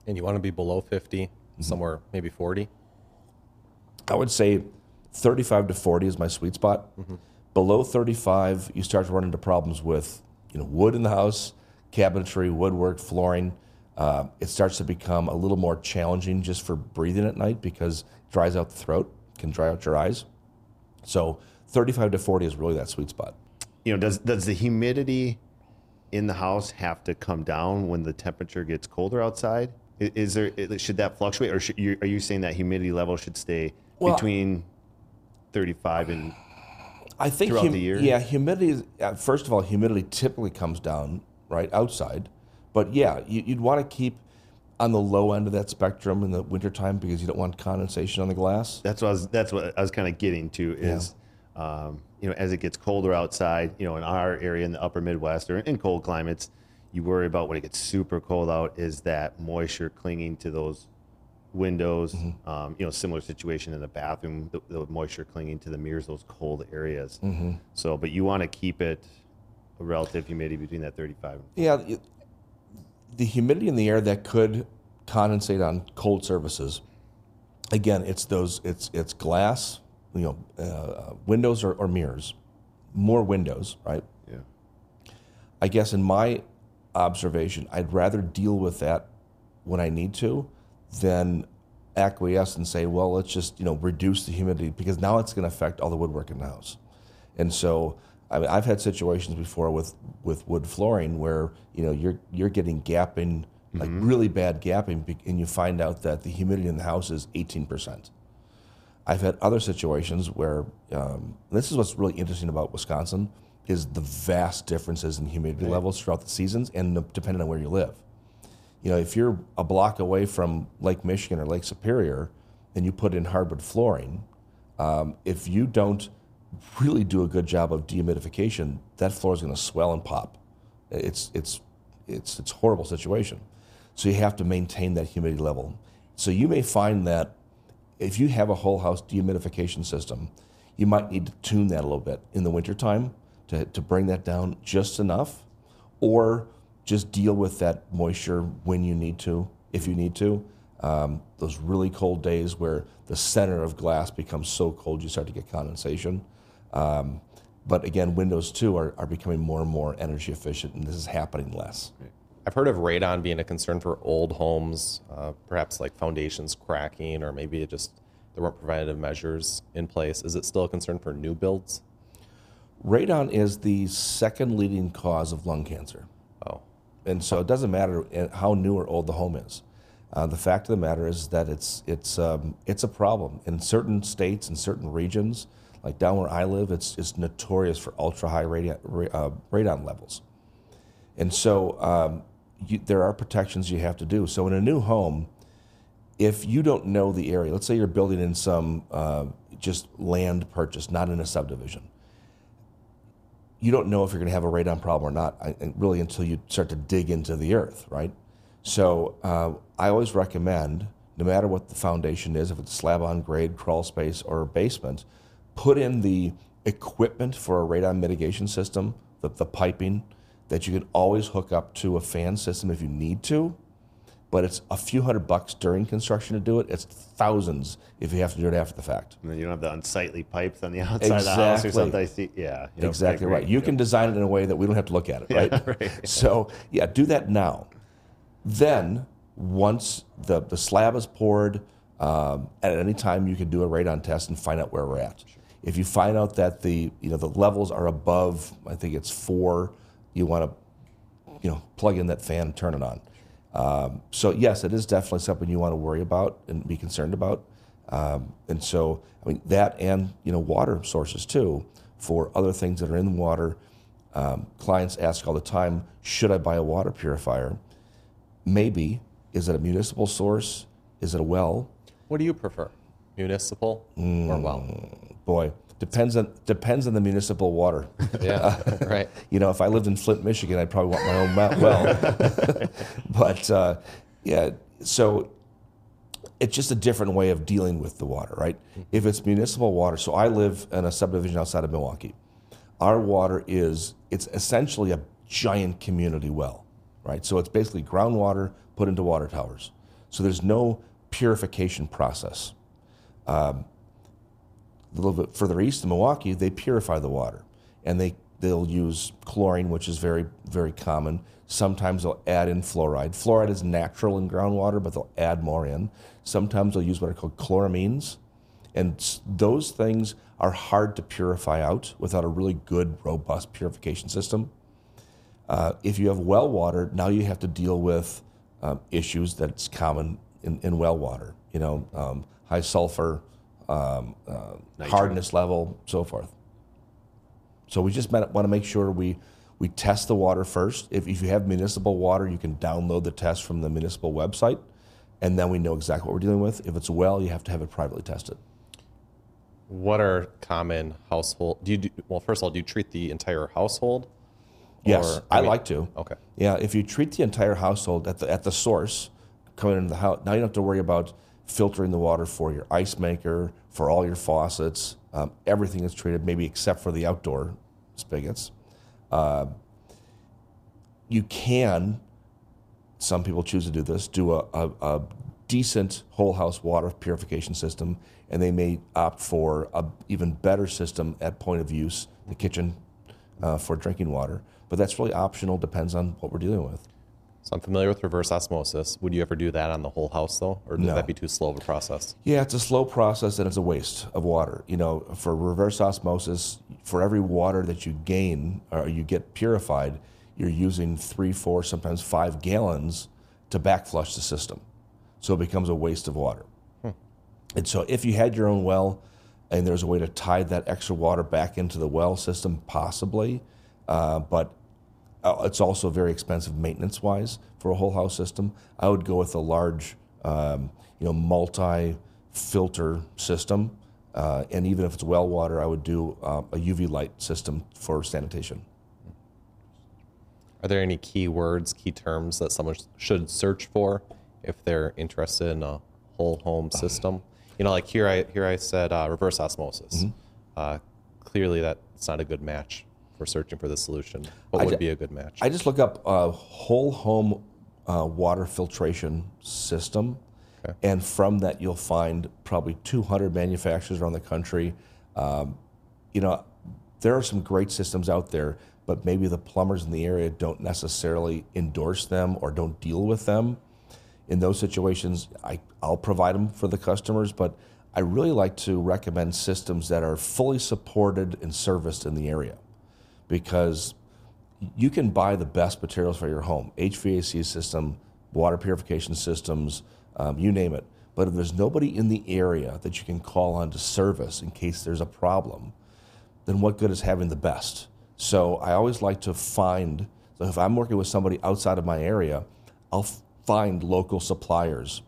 [SPEAKER 2] And you want to be below 50, mm-hmm. somewhere maybe 40.
[SPEAKER 1] I would say 35 to 40 is my sweet spot. Mm-hmm. Below 35, you start to run into problems with you know wood in the house, cabinetry, woodwork, flooring. Uh, it starts to become a little more challenging just for breathing at night because it dries out the throat, can dry out your eyes. So 35 to 40 is really that sweet spot.
[SPEAKER 4] You know, does does the humidity in the house have to come down when the temperature gets colder outside? Is there should that fluctuate, or you, are you saying that humidity level should stay
[SPEAKER 1] Well-
[SPEAKER 4] between thirty-five and
[SPEAKER 1] I think
[SPEAKER 4] Throughout the year?
[SPEAKER 1] Yeah, humidity. Is, uh, first of all, humidity typically comes down right outside, but yeah, you, you'd want to keep on the low end of that spectrum in the wintertime because you don't want condensation on the glass.
[SPEAKER 4] that's what I was that's what I was kind of getting to is um, you know as it gets colder outside you know in our area in the upper Midwest or in cold climates you worry about when it gets super cold out is that moisture clinging to those windows um, you know similar situation in the bathroom the, the moisture clinging to the mirrors those cold areas so but you want to keep it a relative humidity between that 35 and
[SPEAKER 1] Yeah, it- the humidity in the air that could condensate on cold surfaces. Again, it's those. It's it's glass, you know, uh, windows or, or mirrors. More windows, right?
[SPEAKER 4] yeah
[SPEAKER 1] I guess in my observation, I'd rather deal with that when I need to than acquiesce and say, well, let's just you know reduce the humidity because now it's going to affect all the woodwork in the house. And so I mean, I've had situations before with with wood flooring where you know you're you're getting gapping like really bad gapping, and you find out that the humidity in the house is 18 percent. I've had other situations where um, this is what's really interesting about Wisconsin is the vast differences in humidity levels throughout the seasons and depending on where you live. You know, if you're a block away from Lake Michigan or Lake Superior and you put in hardwood flooring, um, if you don't really do a good job of dehumidification, that floor is going to swell and pop. It's it's it's it's a horrible situation. So you have to maintain that humidity level. So you may find that if you have a whole house dehumidification system, you might need to tune that a little bit in the wintertime to, to bring that down just enough, or just deal with that moisture when you need to, if you need to. Um, those really cold days where the center of glass becomes so cold you start to get condensation. Um, but again, windows too are, are becoming more and more energy efficient, and this is happening less.
[SPEAKER 2] I've heard of radon being a concern for old homes, uh, perhaps like foundations cracking, or maybe it just there weren't preventative measures in place. Is it still a concern for new builds?
[SPEAKER 1] Radon is the second leading cause of lung cancer. And so it doesn't matter uh, how new or old the home is. Uh, the fact of the matter is that it's it's um, it's a problem in certain states and certain regions. Like down where I live, it's it's notorious for ultra high uh, radon levels, and so um, you, there are protections you have to do. So in a new home, if you don't know the area, let's say you're building in some uh, just land purchase, not in a subdivision you don't know if you're going to have a radon problem or not, I- really until you start to dig into the earth, right? So uh, I always recommend no matter what the foundation is, if it's slab on grade, crawl space, or basement, put in the equipment for a radon mitigation system, the, the piping that you can always hook up to a fan system if you need to. But it's a few hundred bucks during construction to do it. It's thousands if you have to do it after the fact.
[SPEAKER 4] And then you don't have the unsightly pipes on the outside of the house or
[SPEAKER 1] Exactly.
[SPEAKER 4] something. I see. Yeah. I
[SPEAKER 1] Exactly right. You can design it in a way that we don't have to look at it, right? So yeah, do that now. Then once the the slab is poured, um, at any time you can do a radon test and find out where we're at. If you find out that the you know the levels are above, I think it's four, you want to you know plug in that fan and turn it on. Um, so yes, it is definitely something you want to worry about and be concerned about. Um, and so I mean that and you know water sources too for other things that are in the water. Um, clients ask all the time, should I buy a water purifier? Maybe. Is it a municipal source? Is it a well?
[SPEAKER 2] What do you prefer, municipal or well?
[SPEAKER 1] Boy, depends on depends on the municipal water.
[SPEAKER 2] Yeah, right.
[SPEAKER 1] You know, if I lived in Flint, Michigan, I'd probably want my own well. but uh, yeah, so it's just a different way of dealing with the water, right? If it's municipal water, so I live in a subdivision outside of Milwaukee. Our water is it's essentially a giant community well, right? So it's basically groundwater put into water towers. So there's no purification process a little bit further east in Milwaukee, they purify the water, and they they'll use chlorine, which is very very common. Sometimes they'll add in fluoride. Fluoride is natural in groundwater, but they'll add more in. Sometimes they'll use what are called chloramines, and those things are hard to purify out without a really good, robust purification system. Uh, if you have well water, now you have to deal with um, issues that's common in, in well water. You know, um, high sulfur, um, uh, hardness level, so forth. So we just want to make sure we we test the water first. If, if you have municipal water, you can download the test from the municipal website, and then we know exactly what we're dealing with. If it's a well, you have to have it privately tested.
[SPEAKER 2] What are common household? Do you do, well? First of all, do you treat the entire household?
[SPEAKER 1] Yes,
[SPEAKER 2] Or,
[SPEAKER 1] I,
[SPEAKER 2] mean-
[SPEAKER 1] like to.
[SPEAKER 2] Okay.
[SPEAKER 1] Yeah, if you treat the entire household at the at the source, coming into the house, now you don't have to worry about filtering the water for your ice maker, for all your faucets. Um, everything is treated, maybe except for the outdoor spigots. Uh, you can. Some people choose to do this. Do a, a, a decent whole house water purification system, and they may opt for a even better system at point of use, the kitchen, uh, for drinking water. But that's really optional. Depends on what we're dealing with.
[SPEAKER 2] So I'm familiar with reverse osmosis. Would you ever do that on the whole house though, or would
[SPEAKER 1] No.
[SPEAKER 2] that be too slow of a process?
[SPEAKER 1] Yeah, it's a slow process and it's a waste of water. You know, for reverse osmosis, for every water that you gain or you get purified, you're using three, four, sometimes five gallons to backflush the system. So it becomes a waste of water. And so if you had your own well and there's a way to tie that extra water back into the well system, possibly, uh, but it's also very expensive maintenance wise for a whole house system. I would go with a large, um, you know, multi filter system. Uh, and even if it's well water, I would do uh, a UV light system for sanitation.
[SPEAKER 2] Are there any key words, key terms that someone should search for if they're interested in a whole home system? You know, like here I here I said uh, reverse osmosis.
[SPEAKER 1] Mm-hmm.
[SPEAKER 2] Uh, clearly, that's not a good match for searching for the solution. What
[SPEAKER 1] I
[SPEAKER 2] would
[SPEAKER 1] ju-
[SPEAKER 2] be a good match?
[SPEAKER 1] I just look up a whole home uh, water filtration system,
[SPEAKER 2] Okay.
[SPEAKER 1] and from that you'll find probably 200 manufacturers around the country. Um, you know, there are some great systems out there, but maybe the plumbers in the area don't necessarily endorse them or don't deal with them. In those situations, I, I'll provide them for the customers, but I really like to recommend systems that are fully supported and serviced in the area because you can buy the best materials for your home HVAC system, water purification systems, um, you name it. But if there's nobody in the area that you can call on to service in case there's a problem, then what good is having the best? So I always like to find, so if I'm working with somebody outside of my area, I'll find local suppliers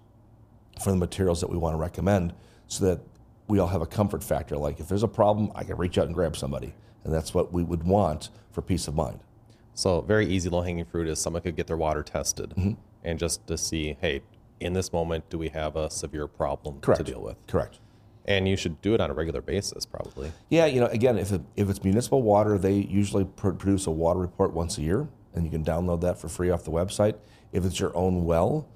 [SPEAKER 1] for the materials that we want to recommend so that we all have a comfort factor. Like if there's a problem, I can reach out and grab somebody. And that's what we would want for peace of mind.
[SPEAKER 2] So very easy low hanging fruit is someone could get their water tested
[SPEAKER 1] Mm-hmm.
[SPEAKER 2] and just to see, hey, in this moment do we have a severe problem
[SPEAKER 1] Correct.
[SPEAKER 2] to deal with?
[SPEAKER 1] Correct.
[SPEAKER 2] And you should do it on a regular basis, probably.
[SPEAKER 1] Yeah, you know, again, if, it, if it's municipal water, they usually pr- produce a water report once a year, and you can download that for free off the website. If it's your own well,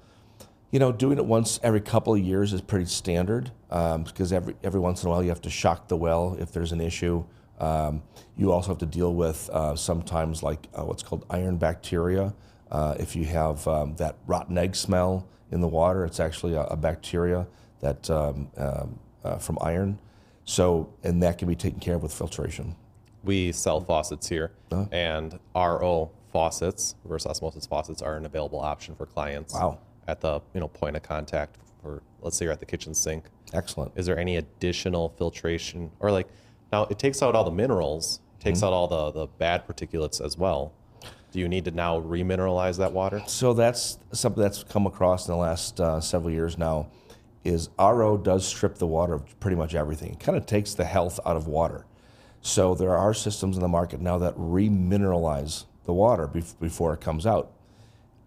[SPEAKER 1] you know, doing it once every couple of years is pretty standard um, because every every once in a while you have to shock the well if there's an issue. Um, you also have to deal with uh, sometimes like uh, what's called iron bacteria. Uh, if you have um, that rotten egg smell in the water, it's actually a, a bacteria that um, um, uh, from iron. So, and that can be taken care of with filtration.
[SPEAKER 2] We sell faucets here, and RO faucets, reverse osmosis faucets, are an available option for clients.
[SPEAKER 1] Wow.
[SPEAKER 2] At the you know point of contact for let's say you're at the kitchen sink.
[SPEAKER 1] Excellent.
[SPEAKER 2] Is there any additional filtration or like now it takes out all the minerals, takes out all the the bad particulates as well. Do you need to now remineralize that water?
[SPEAKER 1] So that's something that's come across in the last uh, several years now. Is RO does strip the water of pretty much everything. It kind of takes the health out of water. So there are systems in the market now that remineralize the water bef- before it comes out,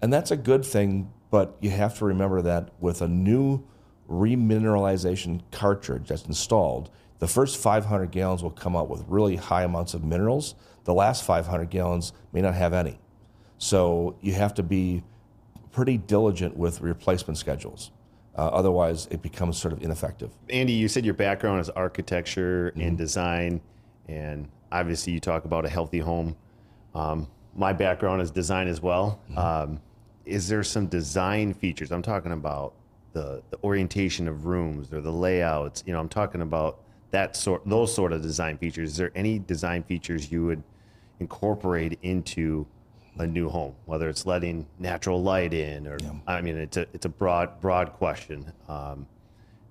[SPEAKER 1] and that's a good thing. But you have to remember that with a new remineralization cartridge that's installed, the first 500 gallons will come out with really high amounts of minerals. The last 500 gallons may not have any. So you have to be pretty diligent with replacement schedules. Uh, otherwise, it becomes sort of ineffective.
[SPEAKER 4] Andy, you said your background is architecture
[SPEAKER 1] Mm-hmm.
[SPEAKER 4] and design, and obviously you talk about a healthy home. Um, my background is design as well.
[SPEAKER 1] Mm-hmm.
[SPEAKER 4] Um, is there some design features? I'm talking about the, the orientation of rooms or the layouts. You know, I'm talking about that sort, those sort of design features. Is there any design features you would incorporate into a new home, whether it's letting natural light in, or I mean, it's a it's a broad broad question. Um,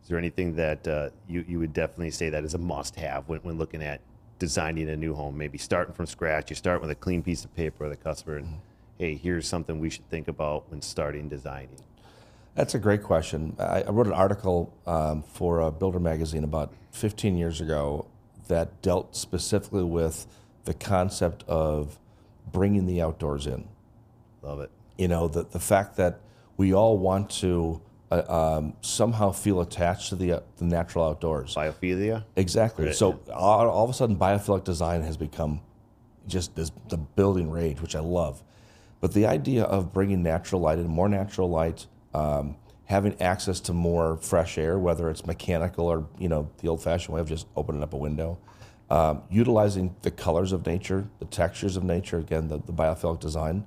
[SPEAKER 4] is there anything that uh, you you would definitely say that is a must have when, when looking at designing a new home? Maybe starting from scratch. You start with a clean piece of paper with a customer, and hey, here's something we should think about when starting designing.
[SPEAKER 1] That's a great question. I, I wrote an article um, for a builder magazine about 15 years ago that dealt specifically with the concept of bringing the outdoors in.
[SPEAKER 4] Love it.
[SPEAKER 1] You know, the, the fact that we all want to uh, um, somehow feel attached to the, uh, the natural outdoors.
[SPEAKER 4] Biophilia.
[SPEAKER 1] Exactly.
[SPEAKER 4] Right.
[SPEAKER 1] So all, all of a sudden, biophilic design has become just this, the building rage, which I love. But the idea of bringing natural light in, more natural light, um, having access to more fresh air, whether it's mechanical or you know the old-fashioned way of just opening up a window, um, utilizing the colors of nature, the textures of nature, again the, the biophilic design.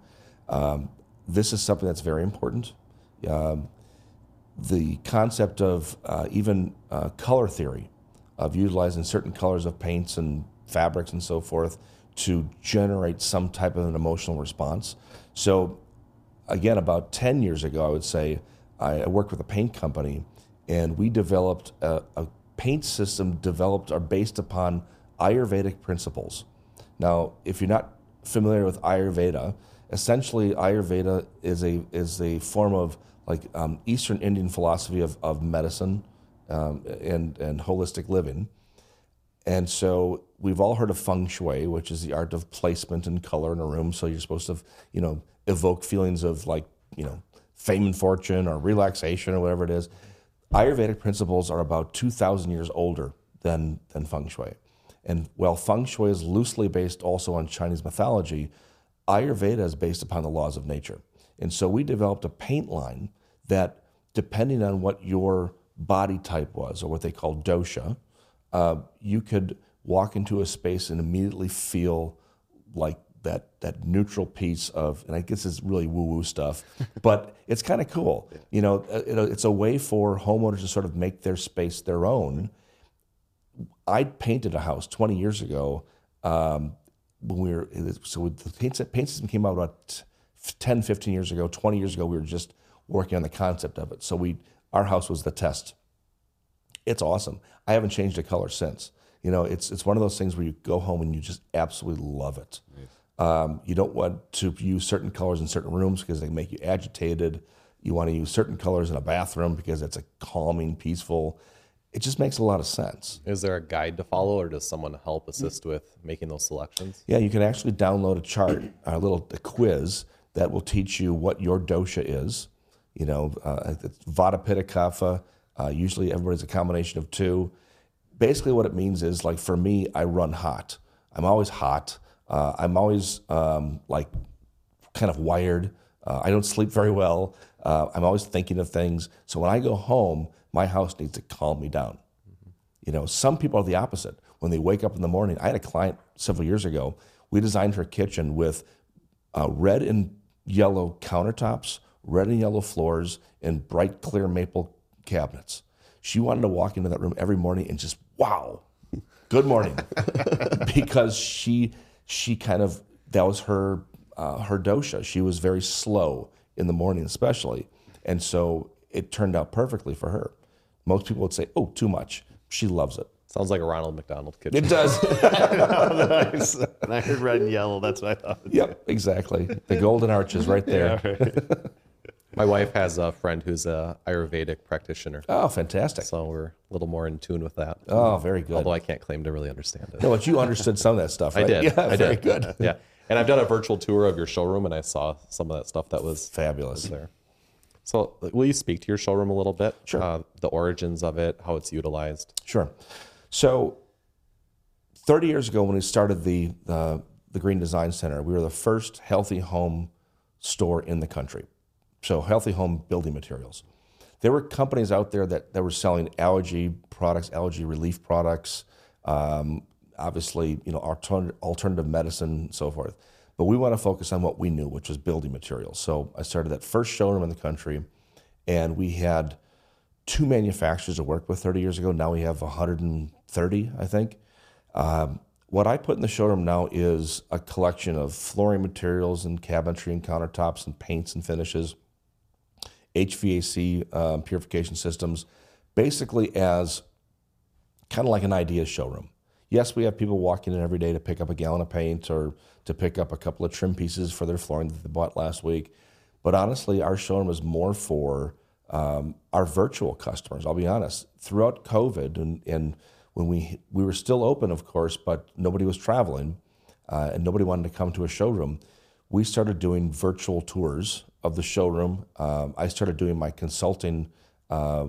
[SPEAKER 1] Um, this is something that's very important the concept of uh, even uh, color theory, of utilizing certain colors of paints and fabrics and so forth to generate some type of an emotional response. So, again, about 10 years ago, I would say, I worked with a paint company and we developed a, a paint system developed or based upon Ayurvedic principles. Now, if you're not familiar with Ayurveda, essentially Ayurveda is a is a form of like um, Eastern Indian philosophy of, of medicine um, and and holistic living. And so we've all heard of feng shui, which is the art of placement and color in a room. So you're supposed to, you know, evoke feelings of like, you know, fame and fortune or relaxation or whatever it is. Ayurvedic principles are about 2,000 years older than, than feng shui. And while feng shui is loosely based also on Chinese mythology, Ayurveda is based upon the laws of nature. And so we developed a paint line that, depending on what your body type was, or what they call dosha, uh, you could walk into a space and immediately feel like that that neutral piece of, and I guess it's really woo woo stuff, but it's kind of cool. You know, uh, you know, it's a way for homeowners to sort of make their space their own. I painted a house 20 years ago um, when we were, so the paint, paint system came out about 10, 15 years ago. 20 years ago, we were just working on the concept of it. So we, our house was the test. It's awesome. I haven't changed a color since. You know, it's it's one of those things where you go home and you just absolutely love it. Um, you don't want to use certain colors in certain rooms because they make you agitated. You want to use certain colors in a bathroom because it's a calming, peaceful. It just makes a lot of sense.
[SPEAKER 2] Is there a guide to follow, or does someone help assist with making those selections?
[SPEAKER 1] Yeah, you can actually download a chart, a little a quiz that will teach you what your dosha is. You know, uh, it's Vata Pitta Kapha. Uh, usually everybody's a combination of two. Basically, what it means is like for me, I run hot. I'm always hot. Uh, I'm always um, like kind of wired. Uh, I don't sleep very well. Uh, I'm always thinking of things. So when I go home, my house needs to calm me down. You know, some people are the opposite. When they wake up in the morning, I had a client several years ago. We designed her kitchen with uh, red and yellow countertops, red and yellow floors, and bright clear maple cabinets. She wanted to walk into that room every morning and just wow, good morning, because she she kind of that was her uh, her dosha. She was very slow in the morning, especially, and so it turned out perfectly for her. Most people would say, "Oh, too much." She loves it.
[SPEAKER 2] Sounds like a Ronald McDonald kitchen.
[SPEAKER 1] It does.
[SPEAKER 4] nice. And I heard red and yellow. That's what I thought.
[SPEAKER 1] yep, exactly. The golden arches right there.
[SPEAKER 2] My wife has a friend who's a Ayurvedic practitioner,
[SPEAKER 1] Oh, fantastic.
[SPEAKER 2] so we're a little more in tune with that.
[SPEAKER 1] Oh, very good.
[SPEAKER 2] Although I can't claim to really understand it.
[SPEAKER 1] No, but you understood some of that stuff, right?
[SPEAKER 2] I did.
[SPEAKER 1] Yeah,
[SPEAKER 2] I
[SPEAKER 1] very
[SPEAKER 2] did.
[SPEAKER 1] good.
[SPEAKER 2] Yeah, and I've done a virtual tour of your showroom, and I saw some of that stuff that was
[SPEAKER 1] Fabulous.
[SPEAKER 2] there. So, will you speak to your showroom a little bit?
[SPEAKER 1] Sure.
[SPEAKER 2] Uh, the origins of it, how it's utilized.
[SPEAKER 1] Sure. So, 30 years ago, when we started the, the, the Green Design Center, we were the first healthy home store in the country. So, healthy home building materials. There were companies out there that, that were selling allergy products, allergy relief products, um, obviously, you know, alternative, alternative medicine, and so forth. But we want to focus on what we knew, which was building materials. So, I started that first showroom in the country, and we had two manufacturers to work with 30 years ago. Now we have 130, I think. Um, what I put in the showroom now is a collection of flooring materials and cabinetry and countertops and paints and finishes, HVAC um, purification systems, basically as kind of like an idea showroom. Yes, we have people walking in every day to pick up a gallon of paint or to pick up a couple of trim pieces for their flooring that they bought last week. But honestly, our showroom is more for um, our virtual customers. I'll be honest. Throughout COVID and, and when we we were still open, of course, but nobody was traveling uh, and nobody wanted to come to a showroom, we started doing virtual tours of the showroom. Um, I started doing my consulting uh,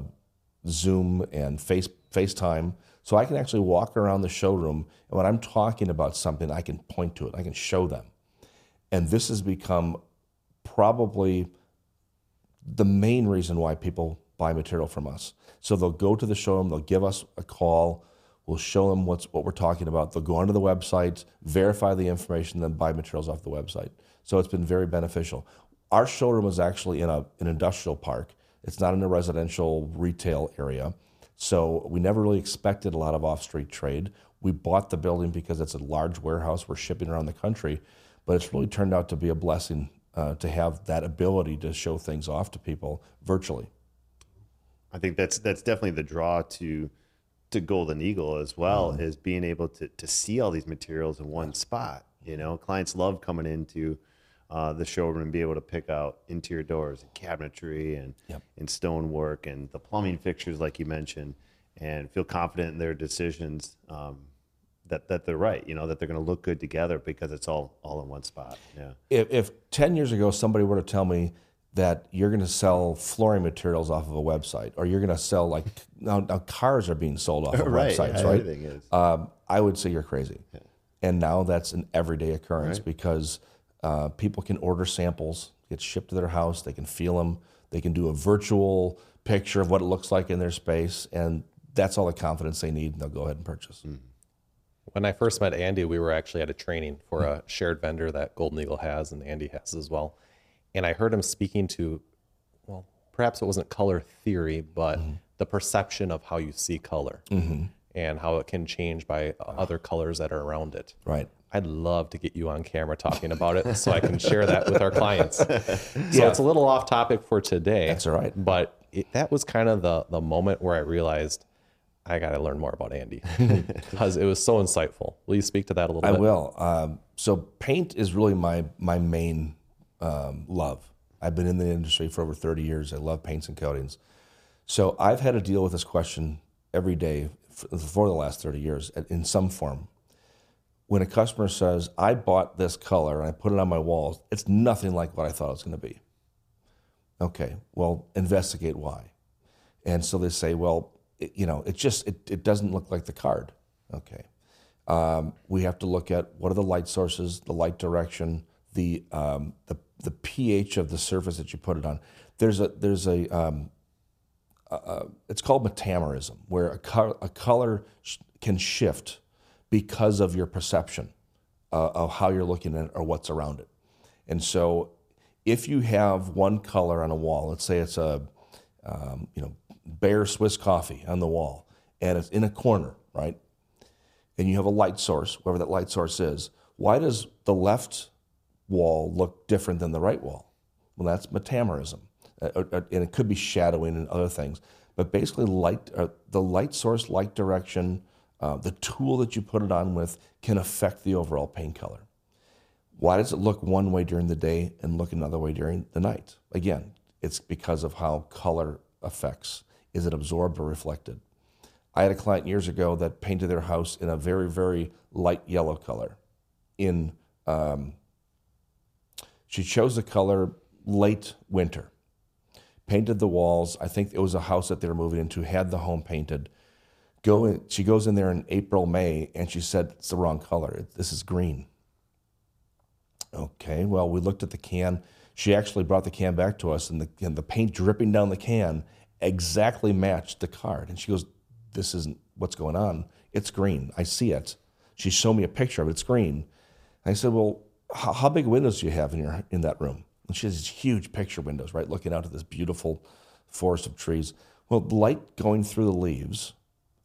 [SPEAKER 1] Zoom and Face FaceTime, so I can actually walk around the showroom and when I'm talking about something, I can point to it. I can show them, and this has become probably the main reason why people buy material from us. So they'll go to the showroom, they'll give us a call, we'll show them what's what we're talking about. They'll go onto the website, verify the information, then buy materials off the website. So it's been very beneficial. Our showroom is actually in a, an industrial park. It's not in a residential retail area. So we never really expected a lot of off-street trade. We bought the building because it's a large warehouse. We're shipping around the country, but it's really turned out to be a blessing uh, to have that ability to show things off to people virtually.
[SPEAKER 4] I think that's that's definitely the draw to to Golden Eagle as well is being able to to see all these materials in one spot. You know, clients love coming into uh, the showroom and be able to pick out interior doors and cabinetry and
[SPEAKER 1] Yep.
[SPEAKER 4] and stonework and the plumbing fixtures, like you mentioned, and feel confident in their decisions. Um, that, that they're right, you know, that they're going to look good together because it's all all in one spot. Yeah.
[SPEAKER 1] If, if 10 years ago somebody were to tell me that you're going to sell flooring materials off of a website or you're going to sell like now, now cars are being sold off of
[SPEAKER 4] Right,
[SPEAKER 1] websites,
[SPEAKER 4] yeah,
[SPEAKER 1] right?
[SPEAKER 4] everything is.
[SPEAKER 1] Um, I would say you're crazy. And now that's an everyday occurrence because uh, people can order samples, get shipped to their house, they can feel them, they can do a virtual picture of what it looks like in their space, and that's all the confidence they need, and they'll go ahead and purchase. Hmm.
[SPEAKER 2] When I first met Andy, we were actually at a training for a shared vendor that Golden Eagle has and Andy has as well. And I heard him speaking to, well, perhaps it wasn't color theory, but mm-hmm. the perception of how you see color mm-hmm. and how it can change by other colors that are around it.
[SPEAKER 1] Right.
[SPEAKER 2] I'd love to get you on camera talking about it so I can share that with our clients. So it's a little off topic for today.
[SPEAKER 1] That's all right.
[SPEAKER 2] But it, that was kind of the the moment where I realized I got to learn more about Andy because it was so insightful. Will you speak to that a little
[SPEAKER 1] I
[SPEAKER 2] bit?
[SPEAKER 1] I will. Um, so paint is really my my main um, love. I've been in the industry for over 30 years. I love paints and coatings. So I've had to deal with this question every day f- for the last 30 years in some form. When a customer says, I bought this color and I put it on my walls, it's nothing like what I thought it was going to be. Okay, well, investigate why. And so they say, well, it, you know, it just it, it doesn't look like the card. Okay, um, we have to look at what are the light sources, the light direction, the um, the the pH of the surface that you put it on. There's a there's a um, uh, it's called metamerism, where a, co- a color sh- can shift because of your perception uh, of how you're looking at it or what's around it. And so, if you have one color on a wall, let's say it's a um, you know Behr Swiss coffee on the wall, and it's in a corner, right? And you have a light source, wherever that light source is. Why does the left wall look different than the right wall? Well, that's metamerism. Uh, uh, and it could be shadowing and other things. But basically, light, uh, the light source, light direction, uh, the tool that you put it on with can affect the overall paint color. Why does it look one way during the day and look another way during the night? Again, it's because of how color affects. Is it absorbed or reflected? I had a client years ago that painted their house in a very, very light yellow color. In um, she chose the color late winter painted the walls. I think it was a house that they were moving into, had the home painted. Go in, she goes in there in April, May, and she said, It's the wrong color. This is green. Okay, well, we looked at the can. She actually brought the can back to us, and the, and the paint dripping down the can exactly matched the card. And she goes, This isn't what's going on. It's green. I see it. She showed me a picture of it. It's green. I said, Well, how, how big windows do you have in, your, in that room? And she has these huge picture windows, right, looking out at this beautiful forest of trees. Well, light going through the leaves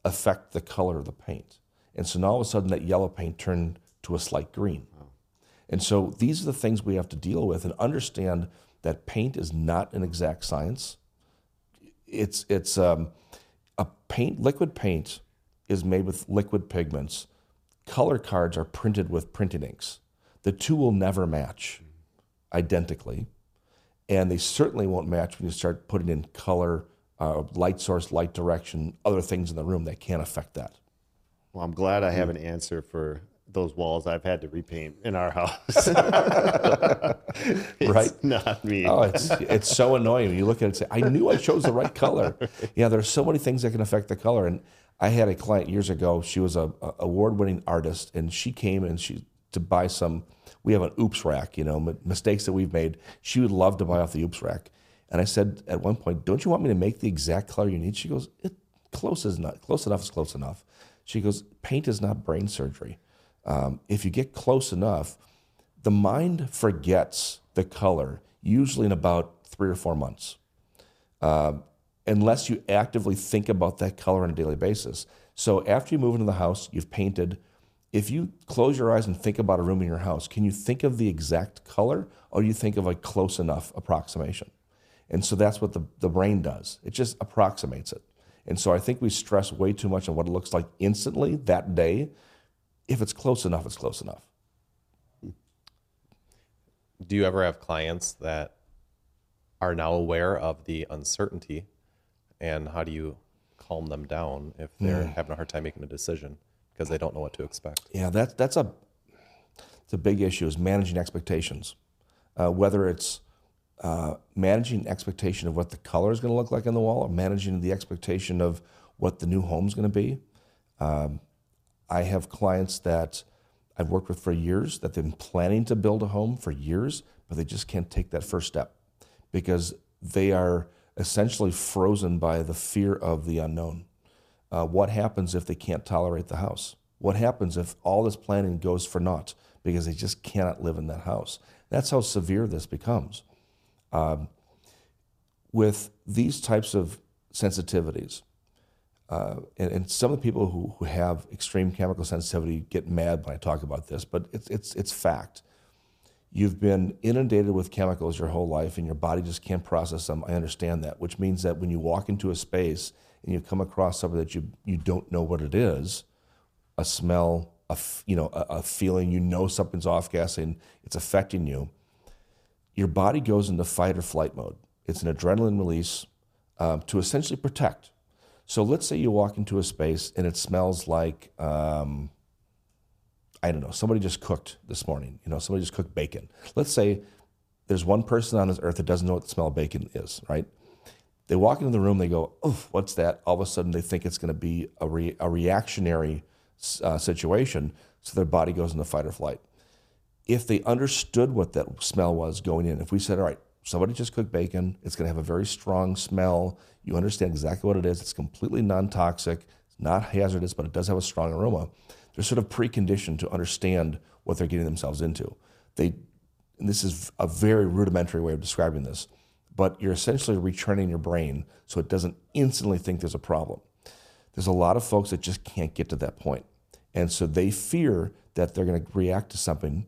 [SPEAKER 1] affect the color of the paint. And so now all of a sudden that yellow paint turned to a slight green. And so these are the things we have to deal with and understand that paint is not an exact science. It's, it's um, a paint, liquid paint is made with liquid pigments. Color cards are printed with printing inks. The two will never match identically, and they certainly won't match when you start putting in color, uh, light source, light direction, other things in the room that can affect that.
[SPEAKER 4] Well, I'm glad I have an answer for those walls I've had to repaint in our house.
[SPEAKER 1] right?
[SPEAKER 4] Not me.
[SPEAKER 1] Oh, it's it's so annoying. You look at it and say, I knew I chose the right color. Yeah, there's so many things that can affect the color. And I had a client years ago. She was a, a award-winning artist, and she came and she to buy some. We have an oops rack, you know, mistakes that we've made. She would love to buy off the oops rack. And I said at one point, "Don't you want me to make the exact color you need?" She goes, "It close is not close enough is close enough." She goes, "Paint is not brain surgery. Um, if you get close enough, the mind forgets the color usually in about three or four months, um, unless you actively think about that color on a daily basis. So after you move into the house, you've painted." if you close your eyes and think about a room in your house, can you think of the exact color or do you think of a close enough approximation? And so that's what the, the brain does. It just approximates it. And so I think we stress way too much on what it looks like instantly that day. If it's close enough, it's close enough.
[SPEAKER 2] Do you ever have clients that are now aware of the uncertainty and how do you calm them down if they're having a hard time making a decision? because they don't know what to expect.
[SPEAKER 1] Yeah, that's that's a it's a big issue is managing expectations. Uh, whether it's uh, managing expectation of what the color is going to look like on the wall, or managing the expectation of what the new home is going to be. Um, I have clients that I've worked with for years that they've been planning to build a home for years, but they just can't take that first step because they are essentially frozen by the fear of the unknown. Uh, what happens if they can't tolerate the house? What happens if all this planning goes for naught because they just cannot live in that house? That's how severe this becomes. Um, with these types of sensitivities, uh, and, and, some of the people who, who have extreme chemical sensitivity get mad when I talk about this, but it's, it's, it's fact. You've been inundated with chemicals your whole life and your body just can't process them. I understand that, which means that when you walk into a space and you come across something that you, you don't know what it is, a smell, a, you know, a, a feeling, you know something's off gassing, it's affecting you, your body goes into fight or flight mode. It's an adrenaline release um, to essentially protect. So let's say you walk into a space and it smells like, um, I don't know, somebody just cooked this morning. You know, somebody just cooked bacon. Let's say there's one person on this earth that doesn't know what the smell of bacon is, right? They walk into the room, they go, "Oh, what's that?" All of a sudden, they think it's going to be a, re- a reactionary uh, situation, so their body goes into fight or flight. If they understood what that smell was going in, if we said, "All right, somebody just cooked bacon, it's going to have a very strong smell," you understand exactly what it is. It's completely non-toxic, it's not hazardous, but it does have a strong aroma. They're sort of preconditioned to understand what they're getting themselves into. They, this is a very rudimentary way of describing this but you're essentially retraining your brain so it doesn't instantly think there's a problem. There's a lot of folks that just can't get to that point. And so they fear that they're going to react to something.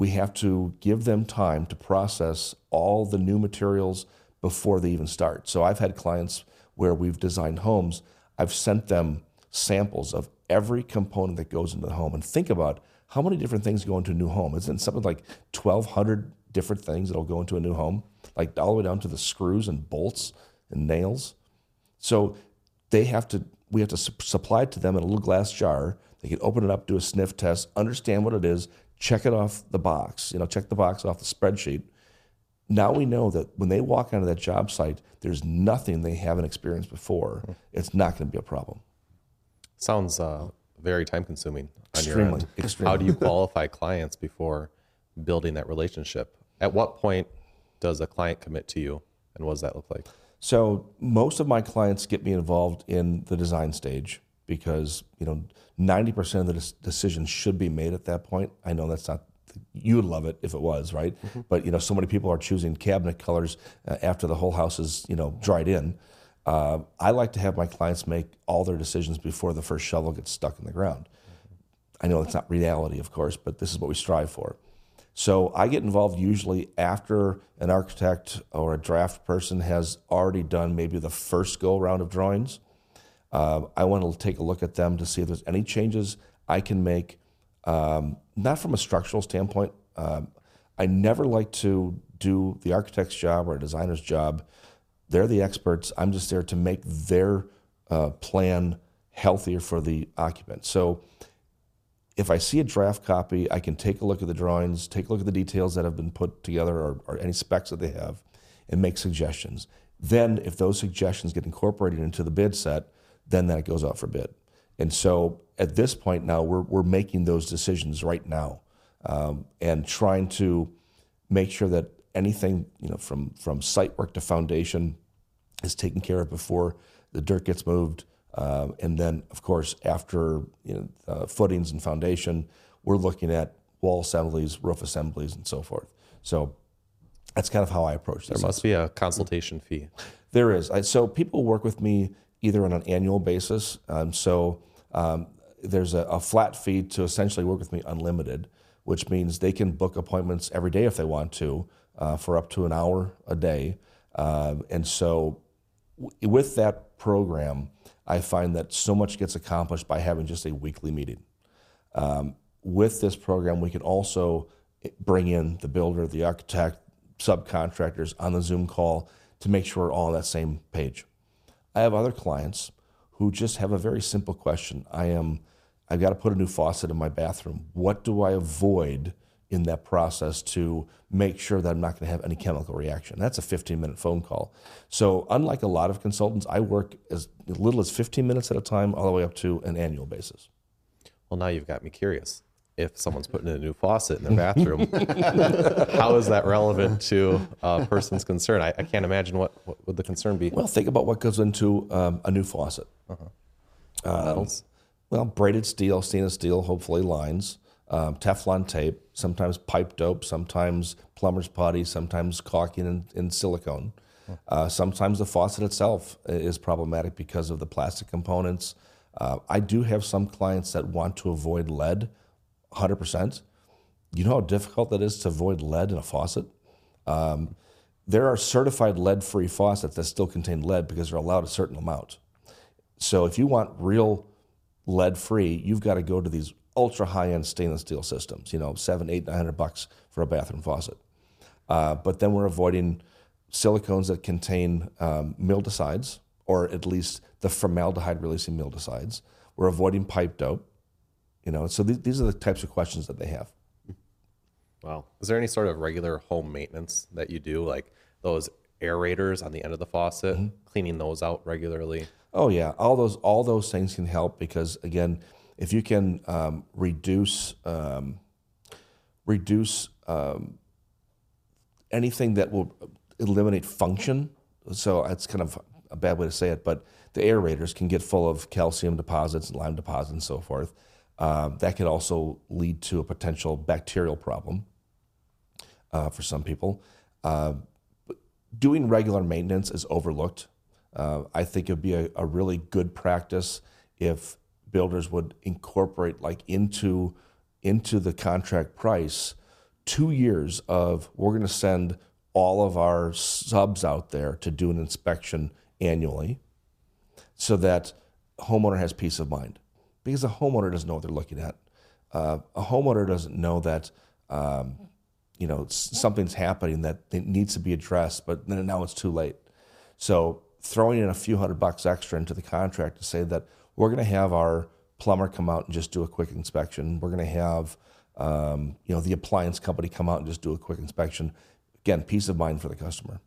[SPEAKER 1] We have to give them time to process all the new materials before they even start. So I've had clients where we've designed homes, I've sent them samples of every component that goes into the home. And think about how many different things go into a new home. Isn't something like 1,200 different things that'll go into a new home? like all the way down to the screws and bolts and nails. So they have to, we have to su- supply it to them in a little glass jar. They can open it up, do a sniff test, understand what it is, check it off the box, you know, check the box off the spreadsheet. Now we know that when they walk onto that job site, there's nothing they haven't experienced before. It's not going to be a problem.
[SPEAKER 2] Sounds uh, very time consuming on your
[SPEAKER 1] Extremely,
[SPEAKER 2] end.
[SPEAKER 1] extremely.
[SPEAKER 2] How do you qualify clients before building that relationship? At what point does a client commit to you, and what does that look like?
[SPEAKER 1] So most of my clients get me involved in the design stage because you know ninety percent of the decisions should be made at that point. I know that's not you would love it if it was right, but you know so many people are choosing cabinet colors uh, after the whole house is you know dried in. Uh, I like to have my clients make all their decisions before the first shovel gets stuck in the ground. I know that's not reality, of course, but this is what we strive for. So I get involved usually after an architect or a draft person has already done maybe the first go round of drawings. Uh, I want to take a look at them to see if there's any changes I can make, um, not from a structural standpoint. Um, I never like to do the architect's job or a designer's job. They're the experts. I'm just there to make their uh, plan healthier for the occupant. So if I see a draft copy, I can take a look at the drawings, take a look at the details that have been put together or, or any specs that they have, and make suggestions. Then, if those suggestions get incorporated into the bid set, then that goes out for bid. And so at this point now, we're, we're making those decisions right now um, and trying to make sure that anything, you know, from, from site work to foundation is taken care of before the dirt gets moved. Um, and then, of course, after you know, uh, footings and foundation, we're looking at wall assemblies, roof assemblies, and so forth. So that's kind of how I approach this.
[SPEAKER 2] There must be a consultation fee.
[SPEAKER 1] There is. I, so people work with me either on an annual basis. Um, so um, there's a, a, flat fee to essentially work with me unlimited, which means they can book appointments every day if they want to uh, for up to an hour a day. Um, and so w- with that program, I find that so much gets accomplished by having just a weekly meeting. Um, with this program, we can also bring in the builder, the architect, subcontractors on the Zoom call to make sure we're all on that same page. I have other clients who just have a very simple question. I am, I've got to put a new faucet in my bathroom. What do I avoid in that process to make sure that I'm not going to have any chemical reaction? That's a 15 minute phone call. So, unlike a lot of consultants, I work as little as 15 minutes at a time, all the way up to an annual basis.
[SPEAKER 2] Well, now you've got me curious. If someone's putting in a new faucet in their bathroom, how is that relevant to a person's concern? I, I can't imagine what, what would the concern be.
[SPEAKER 1] Well, think about what goes into um, a new faucet.
[SPEAKER 2] Metals.
[SPEAKER 1] Well, braided steel, stainless steel, hopefully lines, um, Teflon tape, sometimes pipe dope, sometimes plumber's putty, sometimes caulking and, and silicone. Uh, sometimes the faucet itself is problematic because of the plastic components. Uh, I do have some clients that want to avoid lead 100%. You know how difficult that is to avoid lead in a faucet? Um, there are certified lead free faucets that still contain lead because they're allowed a certain amount. So if you want real lead free, you've got to go to these ultra high end stainless steel systems. You know, seven, eight, nine hundred bucks for a bathroom faucet. Uh, but then we're avoiding silicones that contain um, or at least the formaldehyde releasing mildewcides. We're avoiding pipe dope. You know, so th- these are the types of questions that they have.
[SPEAKER 4] Wow.
[SPEAKER 2] Is there any sort of regular home maintenance that you do, like those aerators on the end of the faucet, cleaning those out regularly?
[SPEAKER 1] Oh yeah, all those all those things can help because again, if you can um, reduce um, reduce um, anything that will eliminate function, so that's kind of a bad way to say it, but the aerators can get full of calcium deposits and lime deposits and so forth. Uh, that could also lead to a potential bacterial problem uh, for some people. Uh, doing regular maintenance is overlooked. Uh, I think it would be a, a really good practice if builders would incorporate like into into the contract price two years of we're going to send all of our subs out there to do an inspection annually so that homeowner has peace of mind because a homeowner doesn't know what they're looking at uh, a homeowner doesn't know that um, you know something's happening that needs to be addressed but now it's too late so throwing in a few hundred bucks extra into the contract to say that we're going to have our plumber come out and just do a quick inspection. We're going to have um, you know the appliance company come out and just do a quick inspection. Again, peace of mind for the customer.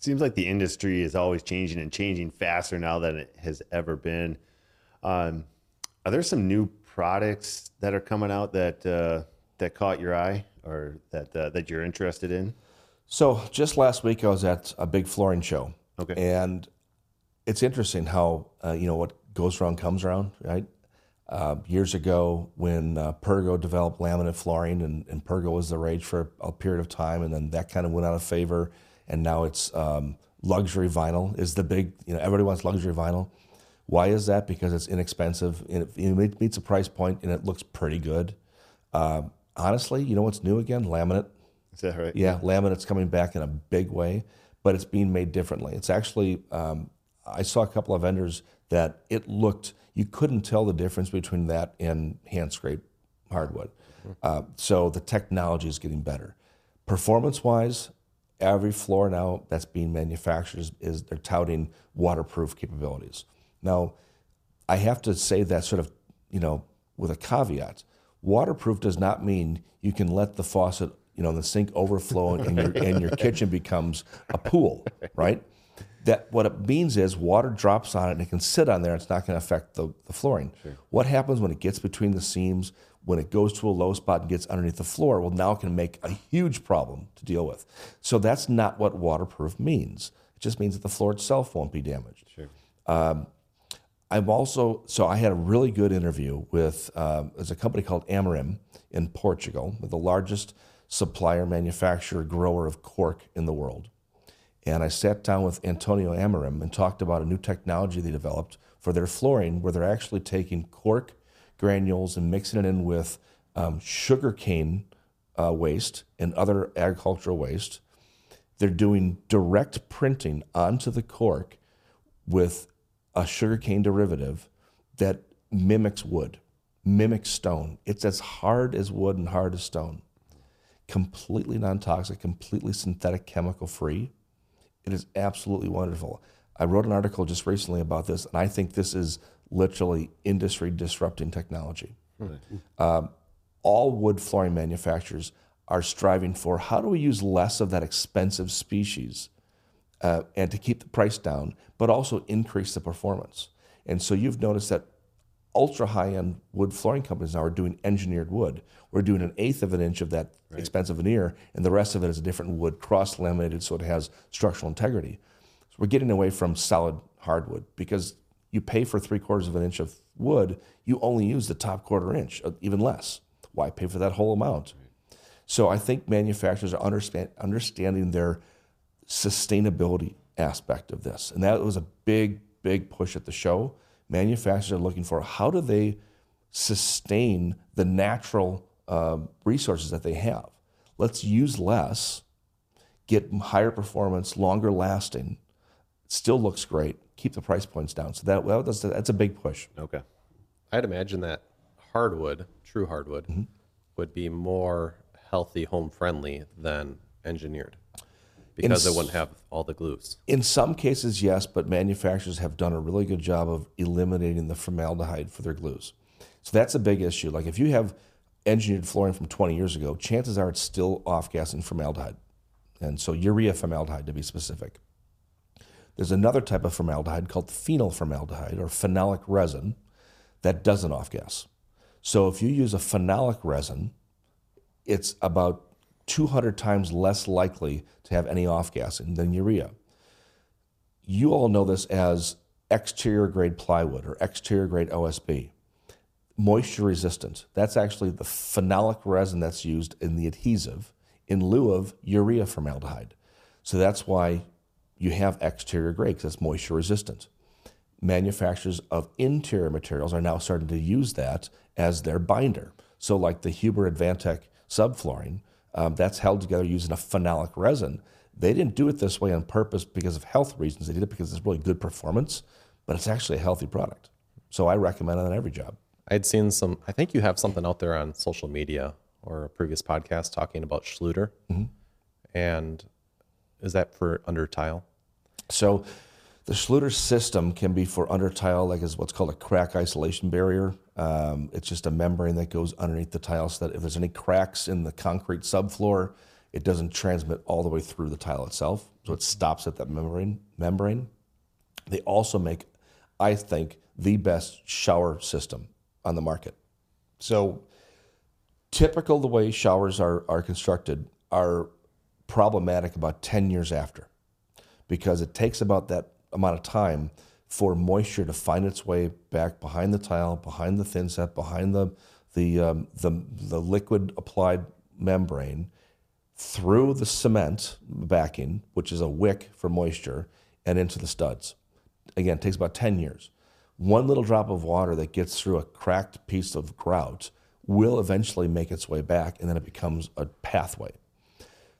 [SPEAKER 4] seems like the industry is always changing and changing faster now than it has ever been. Um, are there some new products that are coming out that uh, that caught your eye or that uh, that you're interested in?
[SPEAKER 1] So just last week, I was at a big flooring show.
[SPEAKER 4] Okay.
[SPEAKER 1] And it's interesting how uh, you know what goes around comes around, right? Uh, years ago, when uh, Pergo developed laminate flooring, and, and Pergo was the rage for a period of time, and then that kind of went out of favor, and now it's um, luxury vinyl is the big. You know, everybody wants luxury vinyl. Why is that? Because it's inexpensive, and it, meets a price point, and it looks pretty good. Uh, honestly, you know what's new again? Laminate.
[SPEAKER 4] Is that right?
[SPEAKER 1] Yeah, laminate's coming back in a big way, but it's being made differently. It's actually, um, I saw a couple of vendors that it looked, you couldn't tell the difference between that and hand scrape hardwood. Uh, so the technology is getting better. Performance wise, every floor now that's being manufactured is, is they're touting waterproof capabilities. Now, I have to say that sort of, you know, with a caveat. Waterproof does not mean you can let the faucet, you know, the sink overflow and your and your kitchen becomes a pool, right? That what it means is water drops on it and it can sit on there. It's not going to affect the, the flooring. What happens when it gets between the seams, when it goes to a low spot and gets underneath the floor? Well, now it can make a huge problem to deal with. So that's not what waterproof means. It just means that the floor itself won't be damaged. Um, I've also so I had a really good interview with um, there's a company called Amorim in Portugal, the largest supplier, manufacturer, grower of cork in the world. And I sat down with Antonio Amorim and talked about a new technology they developed for their flooring, where they're actually taking cork granules and mixing it in with um, sugarcane uh, waste and other agricultural waste. They're doing direct printing onto the cork with a sugarcane derivative that mimics wood, mimics stone. It's as hard as wood and hard as stone. Completely non toxic, completely synthetic, chemical free. It is absolutely wonderful. I wrote an article just recently about this, and I think this is literally industry disrupting technology. Um, all wood flooring manufacturers are striving for how do we use less of that expensive species uh, and to keep the price down, but also increase the performance. And so you've noticed that ultra high end wood flooring companies now are doing engineered wood. We're doing an eighth of an inch of that expensive veneer, and the rest of it is a different wood, cross laminated so it has structural integrity. So we're getting away from solid hardwood because you pay for three quarters of an inch of wood, you only use the top quarter inch, uh, even less. Why pay for that whole amount? So I think manufacturers are understand, understanding their sustainability aspect of this. And that was a big, big push at the show. Manufacturers are looking for how do they sustain the natural um, resources that they have. Let's use less, get higher performance, longer lasting. Still looks great. Keep the price points down. So that well, that's, that's a big push.
[SPEAKER 4] Okay.
[SPEAKER 2] I'd imagine that hardwood, true hardwood,
[SPEAKER 1] Mm-hmm.
[SPEAKER 2] would be more healthy, home friendly than engineered because it
[SPEAKER 1] s-
[SPEAKER 2] wouldn't have all the glues.
[SPEAKER 1] In some cases, yes, but manufacturers have done a really good job of eliminating the formaldehyde for their glues. So that's a big issue. Like if you have engineered flooring from 20 years ago, chances are it's still off gassing formaldehyde. And so urea formaldehyde to be specific. There's another type of formaldehyde called phenol formaldehyde or phenolic resin that doesn't off gas. So if you use a phenolic resin, it's about 200 times less likely to have any off gassing than urea. You all know this as exterior grade plywood or exterior grade OSB. Moisture resistant. That's actually the phenolic resin that's used in the adhesive in lieu of urea formaldehyde. So that's why you have exterior grade because it's moisture resistant. Manufacturers of interior materials are now starting to use that as their binder. So, like the Huber Advantech subflooring, um, that's held together using a phenolic resin. They didn't do it this way on purpose because of health reasons. They did it because it's really good performance, but it's actually a healthy product. So I recommend it on every job.
[SPEAKER 2] I'd seen some, I think you have something out there on social media or a previous podcast talking about Schluter. And is that for under tile?
[SPEAKER 1] So the Schluter system can be for under tile, like is what's called a crack isolation barrier. Um, it's just a membrane that goes underneath the tile so that if there's any cracks in the concrete subfloor, it doesn't transmit all the way through the tile itself. So it stops at that membrane. Membrane. They also make, I think, the best shower system on the market. So typical the way showers are, are constructed are problematic about 10 years after because it takes about that amount of time for moisture to find its way back behind the tile, behind the thin set, behind the the um, the, the liquid applied membrane, through the cement backing, which is a wick for moisture, and into the studs. Again, it takes about 10 years. One little drop of water that gets through a cracked piece of grout will eventually make its way back, and then it becomes a pathway.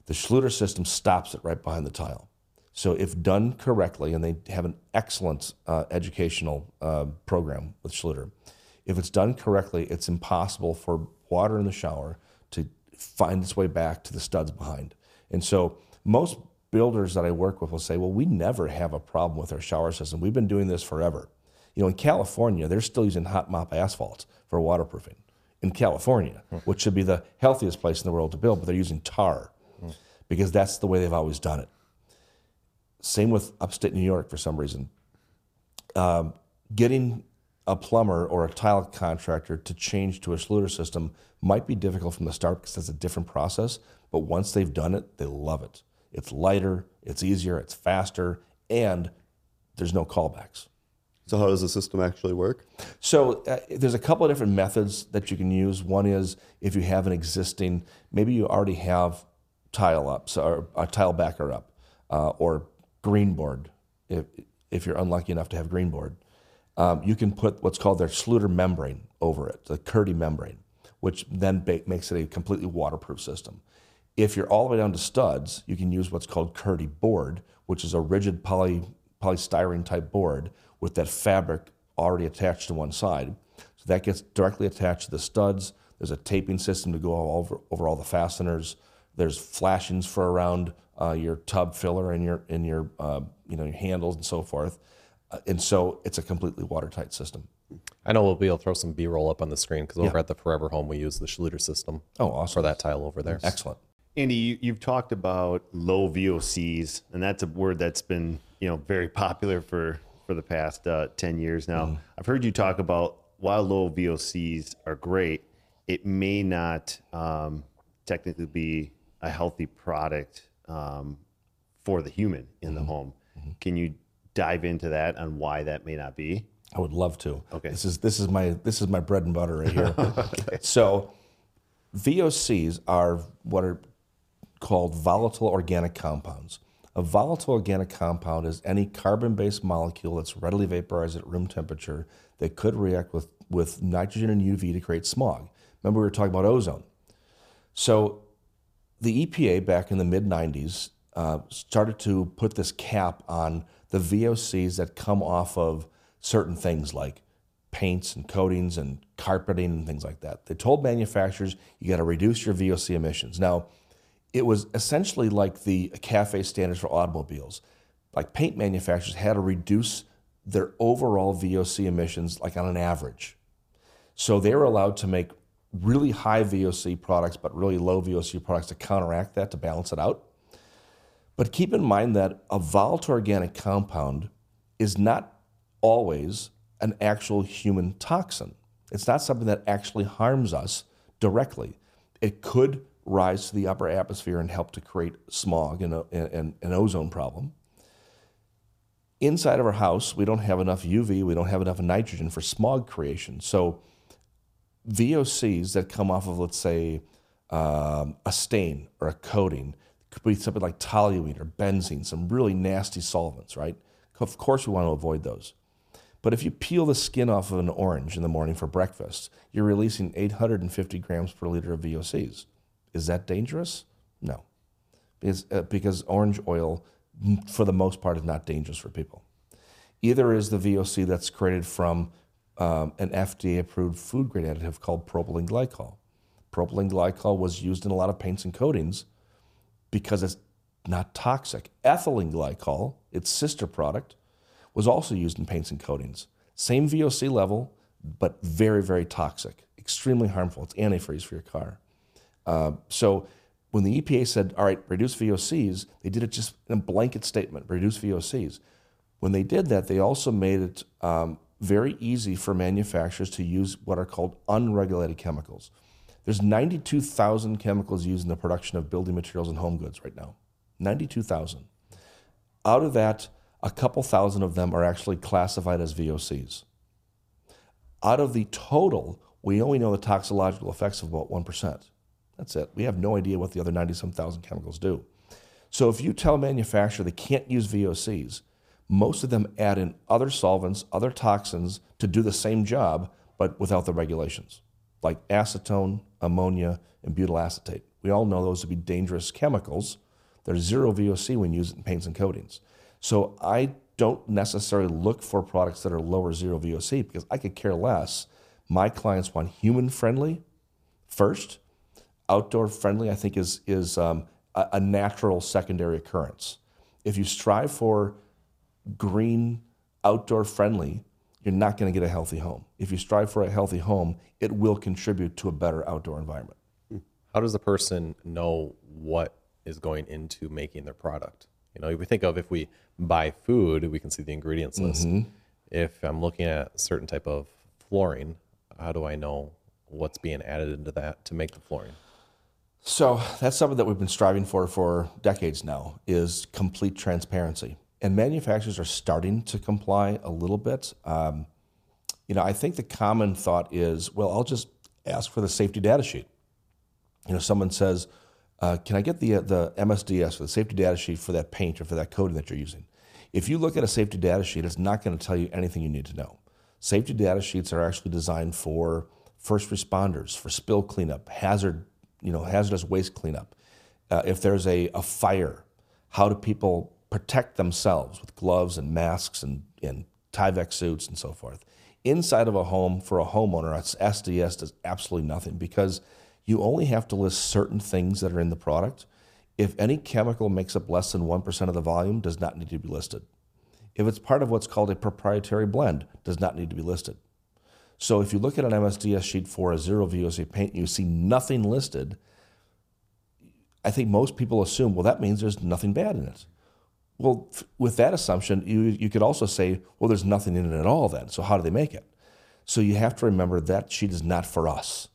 [SPEAKER 1] The Schluter system stops it right behind the tile. So, if done correctly, and they have an excellent uh, educational uh, program with Schluter, if it's done correctly, it's impossible for water in the shower to find its way back to the studs behind. And so, most builders that I work with will say, Well, we never have a problem with our shower system. We've been doing this forever. You know, in California, they're still using hot mop asphalt for waterproofing. In California, which should be the healthiest place in the world to build, but they're using tar because that's the way they've always done it. Same with upstate New York for some reason. Um, getting a plumber or a tile contractor to change to a Schluter system might be difficult from the start because it's a different process. But once they've done it, they love it. It's lighter, it's easier, it's faster, and there's no callbacks.
[SPEAKER 3] So how does the system actually work?
[SPEAKER 1] So uh, there's a couple of different methods that you can use. One is if you have an existing, maybe you already have tile ups or a tile backer up, uh, or green board. If if you're unlucky enough to have green board, um, you can put what's called their Schluter membrane over it, the Kerdi membrane, which then ba- makes it a completely waterproof system. If you're all the way down to studs, you can use what's called Kerdi board, which is a rigid poly polystyrene type board with that fabric already attached to one side. So that gets directly attached to the studs. There's a taping system to go all over, over all the fasteners. There's flashings for around uh, your tub filler and your and your uh, you know your handles and so forth. Uh, and so it's a completely watertight system.
[SPEAKER 2] I know we'll be able to throw some B roll up on the screen because over at the Forever Home, we use the Schluter system
[SPEAKER 1] Oh, awesome!
[SPEAKER 2] for that tile over there.
[SPEAKER 1] Excellent.
[SPEAKER 4] Andy, you, you've talked about low VOCs, and that's a word that's been you know very popular for for the past uh, ten years now. I've heard you talk about while low VOCs are great, it may not um, technically be a healthy product um, for the human in the home. Can you dive into that on why that may not be?
[SPEAKER 1] I would love to.
[SPEAKER 4] Okay.
[SPEAKER 1] This is this is my this is my bread and butter right here. So VOCs are what are called volatile organic compounds. A volatile organic compound is any carbon-based molecule that's readily vaporized at room temperature that could react with, with nitrogen and UV to create smog. Remember we were talking about ozone. So the EPA back in the mid 90s uh, started to put this cap on the VOCs that come off of certain things like paints and coatings and carpeting and things like that. They told manufacturers you got to reduce your VOC emissions. Now, it was essentially like the CAFE standards for automobiles. Like paint manufacturers had to reduce their overall VOC emissions like on an average. So they were allowed to make really high VOC products, but really low VOC products to counteract that, to balance it out. But keep in mind that a volatile organic compound is not always an actual human toxin. It's not something that actually harms us directly. It could rise to the upper atmosphere and help to create smog and, an ozone problem. Inside of our house, we don't have enough UV, we don't have enough nitrogen for smog creation. So, VOCs that come off of, let's say, um, a stain or a coating, could be something like toluene or benzene, some really nasty solvents, right? Of course, we want to avoid those. But if you peel the skin off of an orange in the morning for breakfast, you're releasing 850 grams per liter of VOCs. Is that dangerous? No. Because, uh, because orange oil, for the most part, is not dangerous for people. Either is the VOC that's created from um, an FDA approved food grade additive called propylene glycol. Propylene glycol was used in a lot of paints and coatings because it's not toxic. Ethylene glycol, its sister product, was also used in paints and coatings. Same VOC level, but very, very toxic, extremely harmful. It's antifreeze for your car. Uh, so when the EPA said, all right, reduce VOCs, they did it just in a blanket statement, reduce VOCs. When they did that, they also made it um, very easy for manufacturers to use what are called unregulated chemicals. There's 92,000 chemicals used in the production of building materials and home goods right now. 92,000. Out of that, a couple thousand of them are actually classified as VOCs. Out of the total, we only know the toxicological effects of about 1%. That's it. We have no idea what the other 90 some thousand chemicals do. So if you tell a manufacturer they can't use VOCs, most of them add in other solvents, other toxins to do the same job, but without the regulations, like acetone, ammonia, and butyl acetate. We all know those to be dangerous chemicals. There's zero VOC when used in paints and coatings. So I don't necessarily look for products that are lower zero VOC because I could care less. My clients want human friendly first. Outdoor friendly, I think, is, is um, a, a natural secondary occurrence. If you strive for green, outdoor friendly, you're not going to get a healthy home. If you strive for a healthy home, it will contribute to a better outdoor environment.
[SPEAKER 2] How does a person know what is going into making their product? You know, if we think of if we buy food, we can see the ingredients list. Mm-hmm. If I'm looking at a certain type of flooring, how do I know what's being added into that to make the flooring?
[SPEAKER 1] So that's something that we've been striving for for decades now is complete transparency. And manufacturers are starting to comply a little bit. Um, you know, I think the common thought is, well, I'll just ask for the safety data sheet. You know, someone says, uh, can I get the, uh, the MSDS or the safety data sheet for that paint or for that coating that you're using? If you look at a safety data sheet, it's not going to tell you anything you need to know. Safety data sheets are actually designed for first responders, for spill cleanup, hazard, you know, hazardous waste cleanup. Uh, if there's a, a fire, how do people protect themselves with gloves and masks and, and Tyvek suits and so forth? Inside of a home for a homeowner, SDS does absolutely nothing because – you only have to list certain things that are in the product. If any chemical makes up less than 1% of the volume, does not need to be listed. If it's part of what's called a proprietary blend, does not need to be listed. So if you look at an MSDS sheet for a zero VOC paint, you see nothing listed. I think most people assume, well, that means there's nothing bad in it. Well, with that assumption, you, you could also say, well, there's nothing in it at all then. So how do they make it? So you have to remember that sheet is not for us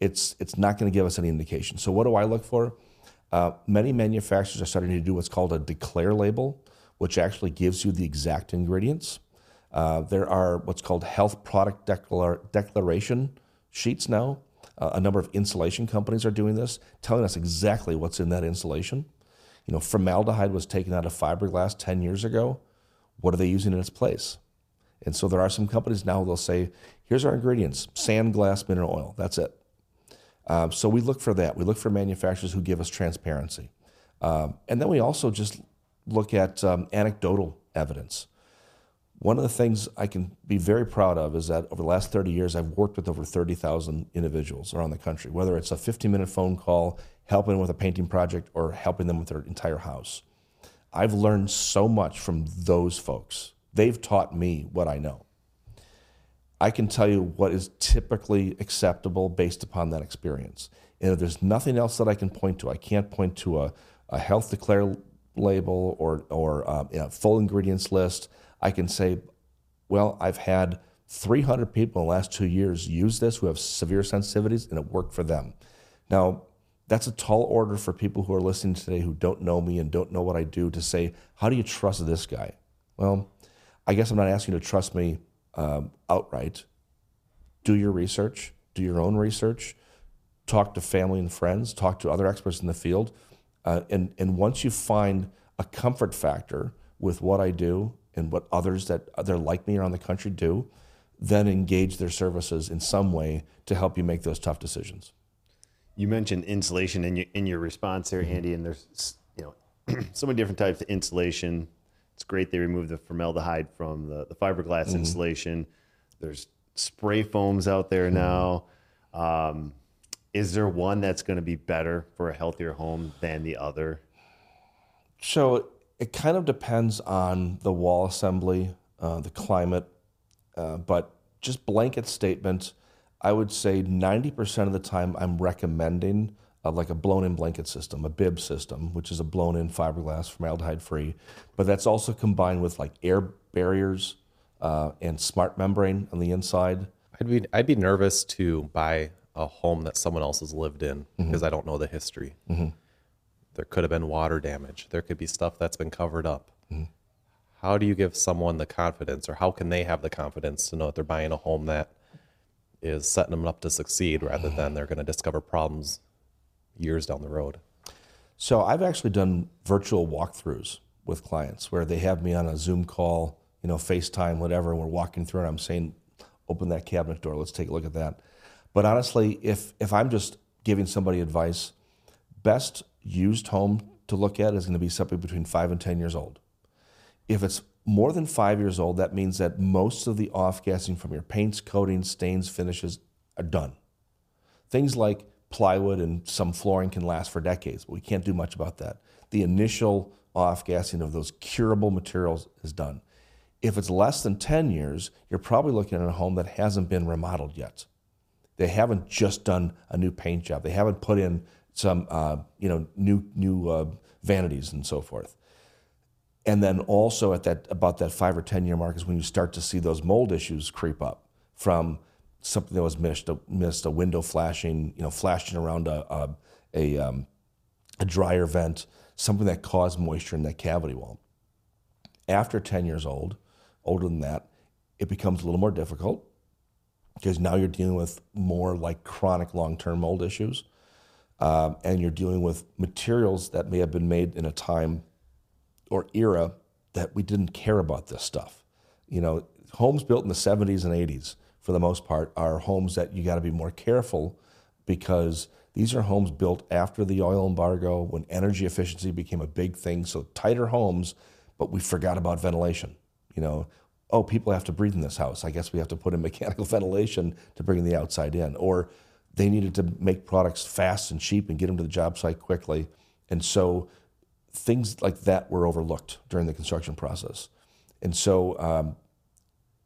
[SPEAKER 1] it's, it's not going to give us any indication. So, what do I look for? Uh, many manufacturers are starting to do what's called a declare label, which actually gives you the exact ingredients. Uh, there are what's called health product declar- declaration sheets now. Uh, a number of insulation companies are doing this, telling us exactly what's in that insulation. You know, formaldehyde was taken out of fiberglass 10 years ago. What are they using in its place? And so there are some companies now they'll say, here's our ingredients sand, glass, mineral oil. That's it. Um, so we look for that. We look for manufacturers who give us transparency. Um, and then we also just look at um, anecdotal evidence. One of the things I can be very proud of is that over the last 30 years, I've worked with over 30,000 individuals around the country, whether it's a 15 minute phone call, helping with a painting project, or helping them with their entire house. I've learned so much from those folks. They've taught me what I know. I can tell you what is typically acceptable based upon that experience. And if there's nothing else that I can point to, I can't point to a, a health declare label or, or um, full ingredients list. I can say, well, I've had 300 people in the last two years use this who have severe sensitivities, and it worked for them. Now, that's a tall order for people who are listening today who don't know me and don't know what I do to say, how do you trust this guy? Well, I guess I'm not asking you to trust me um, outright. Do your research, do your own research, talk to family and friends, talk to other experts in the field. Uh, and, and once you find a comfort factor with what I do and what others that they're like me around the country do, then engage their services in some way to help you make those tough decisions.
[SPEAKER 4] You mentioned insulation in your in your response there, Andy, and there's you know so many different types of insulation. It's great they removed the formaldehyde from the, the fiberglass mm-hmm. insulation. There's spray foams out there mm-hmm. now. Um, is there one that's going to be better for a healthier home than the other?
[SPEAKER 1] So it kind of depends on the wall assembly, uh, the climate, uh, but just blanket statement, I would say 90% of the time I'm recommending uh, like a blown-in blanket system, a bib system, which is a blown-in fiberglass, formaldehyde-free, but that's also combined with like air barriers uh, and smart membrane on the inside.
[SPEAKER 2] I'd be I'd be nervous to buy a home that someone else has lived in mm-hmm. because I don't know the history. Mm-hmm. There could have been water damage. There could be stuff that's been covered up. Mm-hmm how do you give someone the confidence or how can they have the confidence to know that they're buying a home that is setting them up to succeed rather than they're going to discover problems years down the road.
[SPEAKER 1] So i've actually done virtual walkthroughs with clients where they have me on a zoom call you know facetime whatever and we're walking through and i'm saying open that cabinet door let's take a look at that. But honestly if if i'm just giving somebody advice best used home to look at is going to be something between five and ten years old. If it's more than five years old, that means that most of the off gassing from your paints, coatings, stains, finishes are done. Things like plywood and some flooring can last for decades, but we can't do much about that. The initial off gassing of those curable materials is done. If it's less than 10 years, you're probably looking at a home that hasn't been remodeled yet. They haven't just done a new paint job. They haven't put in some, uh, you know, new new uh, vanities and so forth. And then also at that about that five or ten year mark is when you start to see those mold issues creep up from something that was missed, a, missed a window flashing, you know, flashing around a a, a, um, a dryer vent, something that caused moisture in that cavity wall. After ten years old, older than that, it becomes a little more difficult because now you're dealing with more like chronic long term mold issues, um, and you're dealing with materials that may have been made in a time or era that we didn't care about this stuff. You know, homes built in the 70s and 80s, for the most part, are homes that you got to be more careful because these are homes built after the oil embargo when energy efficiency became a big thing. So tighter homes, but we forgot about ventilation. You know, oh, people have to breathe in this house. I guess we have to put in mechanical ventilation to bring the outside in. Or they needed to make products fast and cheap and get them to the job site quickly. And so things like that were overlooked during the construction process. And so, um,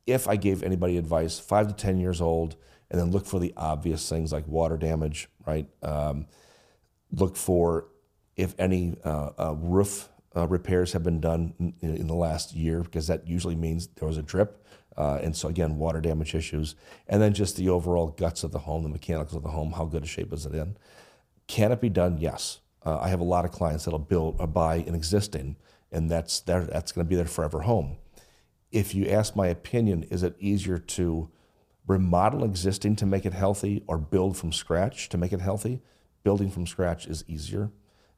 [SPEAKER 1] if I gave anybody advice, five to 10 years old, and then look for the obvious things like water damage, right? Um, look for if any uh, uh, roof uh, repairs have been done in, in, the last year, because that usually means there was a drip. Uh, and so, again, water damage issues. And then just the overall guts of the home, the mechanics of the home, how good a shape is it in? Can it be done? Yes. Uh, I have a lot of clients that'll build or buy an existing, and that's that's going to be their forever home. If you ask my opinion, is it easier to remodel existing to make it healthy or build from scratch to make it healthy? Building from scratch is easier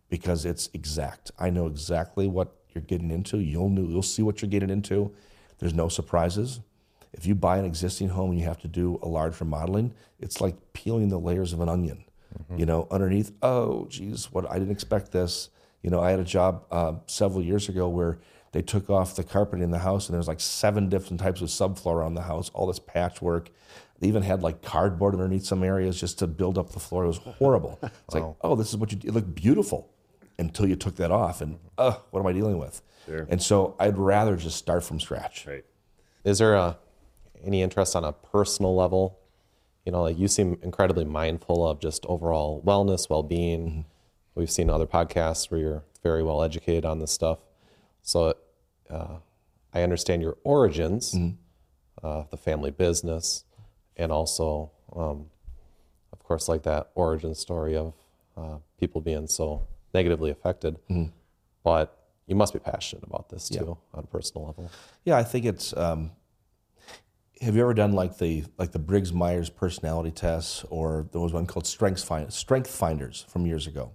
[SPEAKER 1] because it's exact. I know exactly what you're getting into. You'll know, you'll see what you're getting into. There's no surprises. If you buy an existing home and you have to do a large remodeling, it's like peeling the layers of an onion. Mm-hmm. You know, underneath, oh, geez, what I didn't expect this. You know, I had a job uh, several years ago where they took off the carpet in the house and there's like seven different types of subfloor on the house, all this patchwork. They even had like cardboard underneath some areas just to build up the floor. It was horrible. It's wow. like, oh, this is what you, it looked beautiful until you took that off and, uh, what am I dealing with? Sure. And so I'd rather just start from scratch.
[SPEAKER 4] Right.
[SPEAKER 2] Is there a, any interest on a personal level? You know, like you seem incredibly mindful of just overall wellness, well being. We've seen other podcasts where you're very well educated on this stuff. So uh, I understand your origins, uh, the family business, and also, um, of course, like that origin story of uh, people being so negatively affected. But you must be passionate about this too on a personal level.
[SPEAKER 1] Yeah, I think it's. Um, have you ever done like the like the Briggs Myers personality tests, or there was one called Strengths Find, Strength Finders from years ago?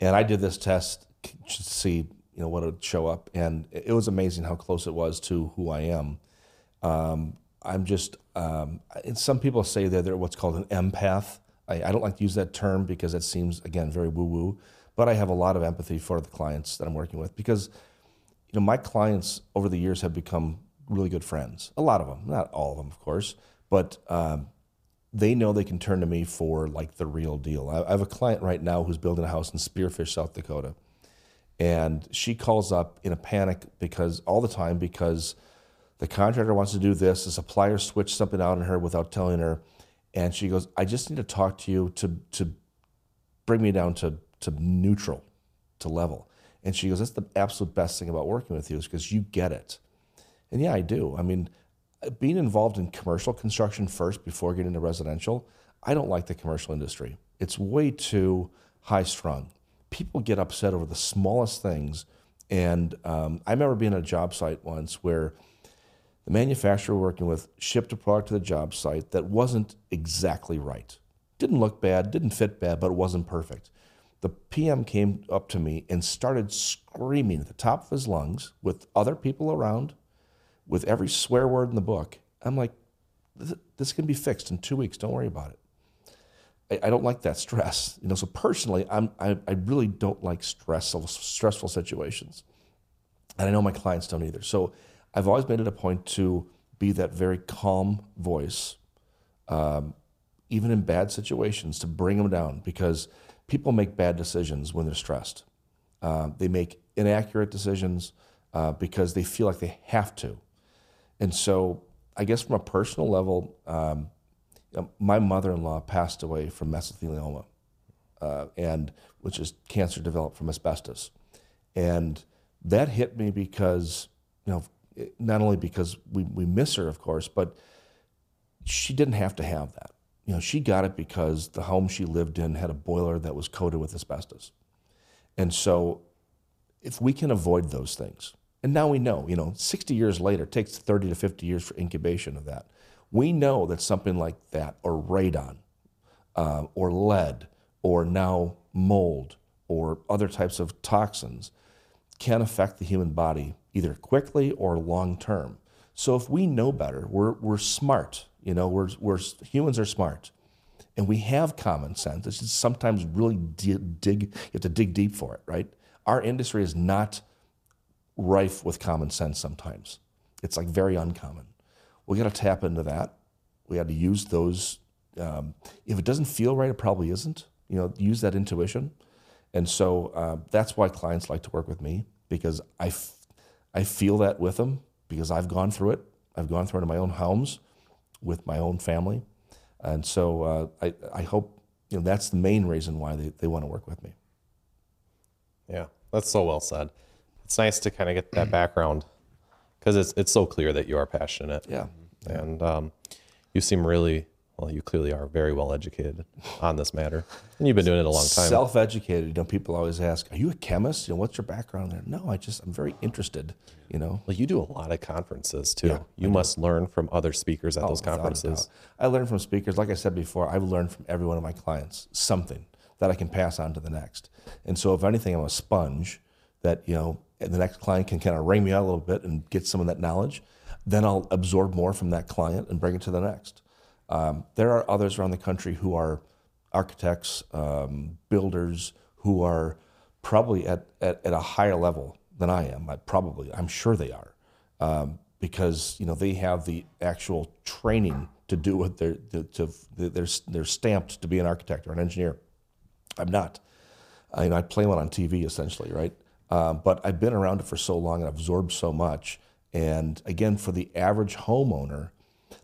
[SPEAKER 1] And I did this test to see you know what would show up, and it it was amazing how close it was to who I am. Um, I'm just. Um, and some people say that they're what's called an empath. I, I don't like to use that term because it seems again very woo woo. But I have a lot of empathy for the clients that I'm working with because you know, my clients over the years have become really good friends. A lot of them, not all of them, of course, but um, they know they can turn to me for like the real deal. I, I have a client right now who's building a house in Spearfish, South Dakota, and she calls up in a panic because all the time because the contractor wants to do this, the supplier switched something out on her without telling her, and she goes, "I just need to talk to you to to bring me down to to neutral, to level." And she goes, "That's the absolute best thing about working with you is because you get it." And yeah, I do. I mean, being involved in commercial construction first before getting into residential, I don't like the commercial industry. It's way too high strung. People get upset over the smallest things. And um, I remember being at a job site once where the manufacturer we're working with shipped a product to the job site that wasn't exactly right. Didn't look bad, didn't fit bad, but it wasn't perfect. The PM came up to me and started screaming at the top of his lungs with other people around, with every swear word in the book. I'm like, this, can be fixed in two weeks. Don't worry about it. I, I don't like that stress. You know, so personally, I'm, I, I really don't like stressful, stressful situations. And I know my clients don't either. So I've always made it a point to be that very calm voice, um, even in bad situations, to bring them down because people make bad decisions when they're stressed. Uh, they make inaccurate decisions uh, because they feel like they have to. And so, I guess from a personal level, um, my mother-in-law passed away from mesothelioma, uh, and which is cancer developed from asbestos, and that hit me because you know not only because we we miss her, of course, but she didn't have to have that. You know, she got it because the home she lived in had a boiler that was coated with asbestos, and so if we can avoid those things, and now we know, you know, 60 years later, it takes 30 to 50 years for incubation of that. We know that something like that, or radon, uh, or lead, or now mold, or other types of toxins, can affect the human body either quickly or long term. So if we know better, we're, we're smart. You know, we're, we're humans are smart, and we have common sense. It's just sometimes really di- dig. You have to dig deep for it, right? Our industry is not rife with common sense. Sometimes it's like very uncommon. We got to tap into that. We got to use those. Um, if it doesn't feel right, it probably isn't. You know, use that intuition. And so uh, that's why clients like to work with me because I, f- I feel that with them because I've gone through it. I've gone through it in my own homes with my own family. And so uh, I, I hope you know, that's the main reason why they, they want to work with me.
[SPEAKER 2] Yeah, that's so well said. It's nice to kind of get that background because it's it's so clear that you are passionate.
[SPEAKER 1] Yeah.
[SPEAKER 2] and um, you seem really well. You clearly are very well educated on this matter, and you've been doing it a long time.
[SPEAKER 1] Self-educated. You know, people always ask, "Are you a chemist? You know, what's your background there?" No, I just I'm very interested. You know,
[SPEAKER 2] well, you do a lot of conferences too. Yeah, you must learn from other speakers at those
[SPEAKER 1] without a
[SPEAKER 2] conferences.
[SPEAKER 1] I learn from speakers. Like I said before, I've learned from every one of my clients something that I can pass on to the next. And so, if anything, I'm a sponge that you know the next client can kind of ring me out a little bit and get some of that knowledge. Then I'll absorb more from that client and bring it to the next. Um, there are others around the country who are architects, um, builders, who are probably at, at, at a higher level than I am. I probably, I'm sure they are, um, because you know they have the actual training to do what they're to, to they're they're stamped to be an architect or an engineer. I'm not. I, you know, I play one on TV essentially, right? Um, but I've been around it for so long and absorbed so much. And again, for the average homeowner,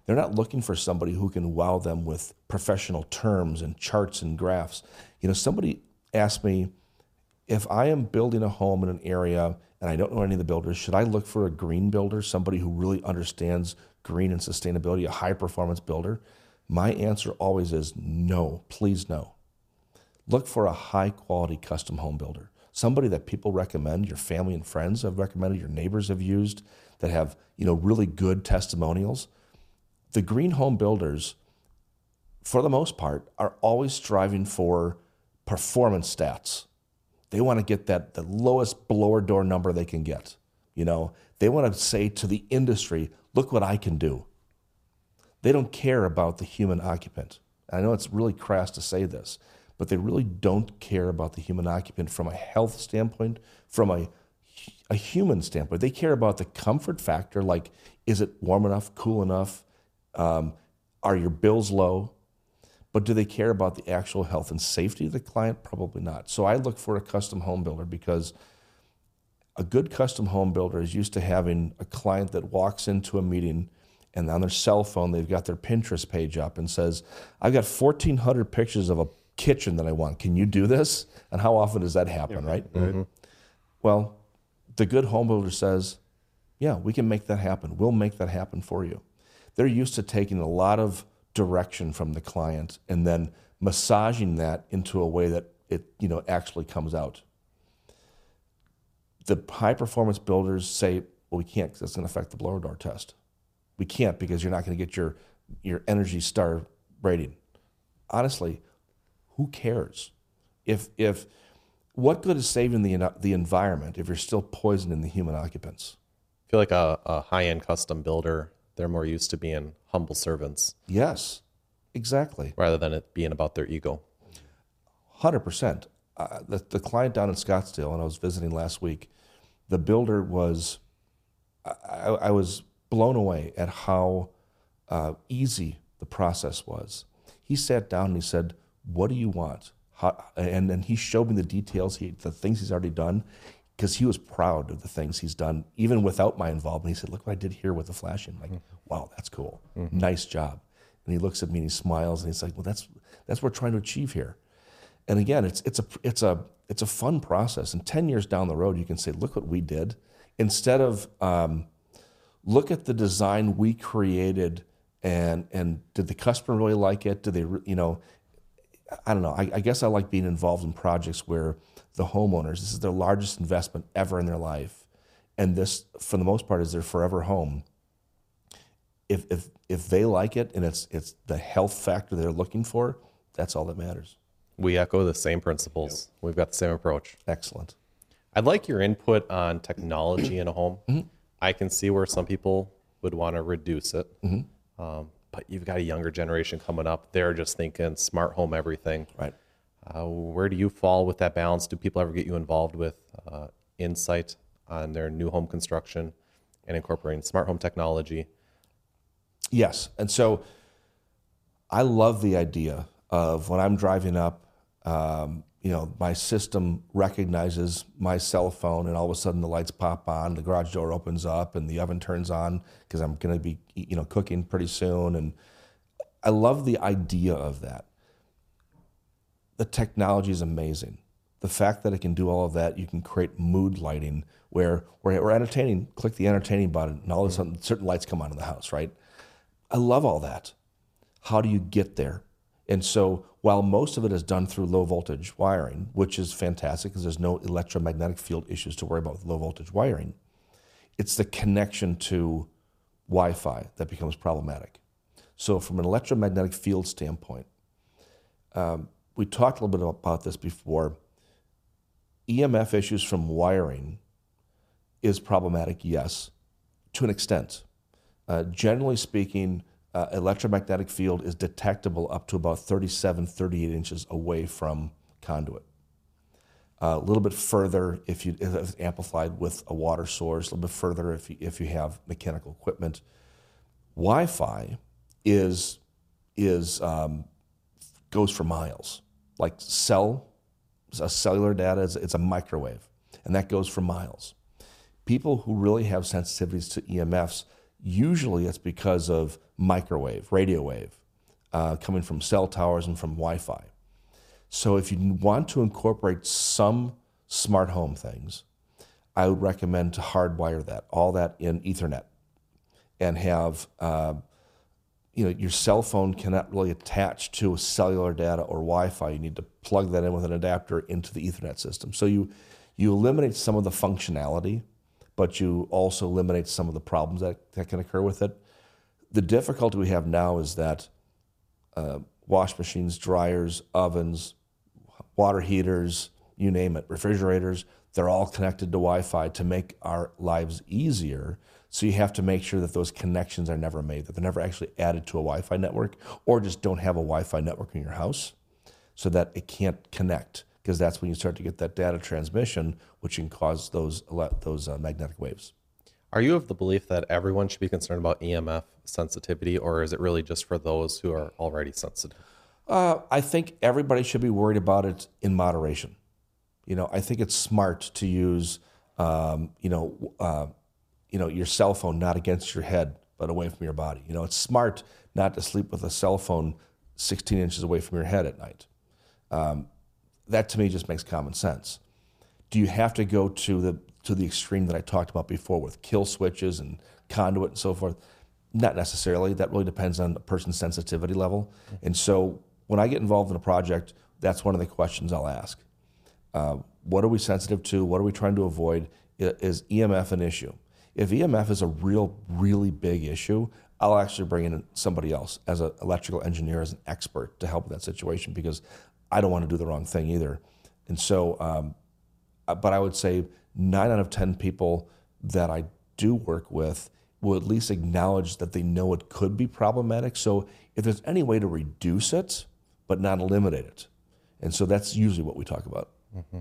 [SPEAKER 1] They're not looking for somebody who can wow them with professional terms and charts and graphs. You know, somebody asked me if I am building a home in an area and I don't know any of the builders, should I look for a green builder, somebody who really understands green and sustainability, a high performance builder? My answer always is no, please no. Look for a high quality custom home builder, somebody that people recommend, your family and friends have recommended, your neighbors have used, that have you know really good testimonials. The green home builders, for the most part, are always striving for performance stats. They want to get that the lowest blower door number they can get. You know, they want to say to the industry, look what I can do. They don't care about the human occupant. I know it's really crass to say this, but they really don't care about the human occupant from a health standpoint, from a, a human standpoint. They care about the comfort factor like, is it warm enough, cool enough? Um, are your bills low? But do they care about the actual health and safety of the client? Probably not. So I look for a custom home builder because a good custom home builder is used to having a client that walks into a meeting and on their cell phone they've got their Pinterest page up and says, "I've got 1400 pictures of a kitchen that I want. Can you do this?" And how often does that happen, right? Mm-hmm. Well, the good home builder says, "Yeah, we can make that happen. We'll make that happen for you." They're used to taking a lot of direction from the client and then massaging that into a way that it you know actually comes out. The high performance builders say, well, we can't because that's going to affect the blower door test. We can't because you're not going to get your your Energy Star rating. Honestly, who cares? If if what good is saving the the environment if you're still poisoning the human occupants?
[SPEAKER 2] I feel like a, a high end custom builder they're more used to being humble servants.
[SPEAKER 1] Yes, exactly.
[SPEAKER 2] Rather than it being about their ego.
[SPEAKER 1] 100%. Uh, the, the client down in Scottsdale, and I was visiting last week, the builder was, I, I was blown away at how uh, easy the process was. He sat down and he said, What do you want? How, and then he showed me the details, he, the things he's already done because he was proud of the things he's done, even without my involvement. He said, "Look what I did here with the flashing. Like, mm-hmm. wow, that's cool. Mm-hmm. Nice job." And he looks at me and he smiles and he's like, "Well, that's that's what we're trying to achieve here." And again, it's it's a it's a it's a fun process. And ten years down the road, you can say, "Look what we did," instead of um, look at the design we created and and did the customer really like it? Did they you know? I don't know. I, I guess I like being involved in projects where the homeowners. This is their largest investment ever in their life. And this, for the most part, is their forever home. If, if, if they like it and it's, it's the health factor they're looking for, that's all that matters.
[SPEAKER 2] We echo the same principles. Yep. We've got the same approach.
[SPEAKER 1] Excellent.
[SPEAKER 2] I'd like your input on technology in a home. Mm-hmm. I can see where some people would want to reduce it. Mm-hmm. Um, but you've got a younger generation coming up. They're just thinking smart home everything.
[SPEAKER 1] Right.
[SPEAKER 2] Uh, where do you fall with that balance? Do people ever get you involved with uh, insight on their new home construction and incorporating smart home technology?
[SPEAKER 1] Yes. And so I love the idea of when I'm driving up, um, you know, my system recognizes my cell phone and all of a sudden the lights pop on, the garage door opens up and the oven turns on because I'm going to be, you know, cooking pretty soon. And I love the idea of that the technology is amazing. The fact that it can do all of that, you can create mood lighting where we're, we're entertaining, click the entertaining button, and all of a mm-hmm. sudden certain lights come on in the house, right? I love all that. How do you get there? And so while most of it is done through low voltage wiring, which is fantastic because there's no electromagnetic field issues to worry about with low voltage wiring, it's the connection to Wi Fi that becomes problematic. So, from an electromagnetic field standpoint, um, we talked a little bit about this before. EMF issues from wiring is problematic, yes, to an extent. Uh, generally speaking, uh, electromagnetic field is detectable up to about 37, 38 inches away from conduit. Uh, a little bit further if you if it's amplified with a water source, a little bit further if you, if you have mechanical equipment. Wi-Fi is is um, goes for miles. Like cell, a cellular data, is, it's a microwave, and that goes for miles. People who really have sensitivities to EMFs, Usually it's because of microwave, radio wave, uh, coming from cell towers and from Wi Fi. So if you want to incorporate some smart home things, I would recommend to hardwire that, all that in Ethernet, and have uh, you know your cell phone cannot really attach to cellular data or Wi-Fi. You need to plug that in with an adapter into the Ethernet system. So you you eliminate some of the functionality, but you also eliminate some of the problems that, that can occur with it. The difficulty we have now is that uh, wash machines, dryers, ovens, water heaters, you name it, refrigerators, they're all connected to Wi Fi to make our lives easier. So you have to make sure that those connections are never made, that they're never actually added to a Wi Fi network, or just don't have a Wi Fi network in your house so that it can't connect, because that's when you start to get that data transmission, which can cause those, those uh, magnetic waves.
[SPEAKER 2] Are you of the belief that everyone should be concerned about EMF sensitivity, or is it really just for those who are already sensitive?
[SPEAKER 1] Uh, I think everybody should be worried about it in moderation. You know, I think it's smart to use, um, you know, uh, you know, your cell phone not against your head but away from your body. You know, it's smart not to sleep with a cell phone 16 inches away from your head at night. Um, that to me just makes common sense. Do you have to go to the to the extreme that I talked about before with kill switches and conduit and so forth? Not necessarily. That really depends on the person's sensitivity level. And so when I get involved in a project, that's one of the questions I'll ask. Uh, what are we sensitive to? What are we trying to avoid? Is EMF an issue? If EMF is a real, really big issue, I'll actually bring in somebody else as an electrical engineer, as an expert to help with that situation because I don't want to do the wrong thing either. And so, um, uh, but I would say nine out of 10 people that I do work with will at least acknowledge that they know it could be problematic. So if there's any way to reduce it, but not eliminate it. And so that's usually what we talk about. Mm-hmm.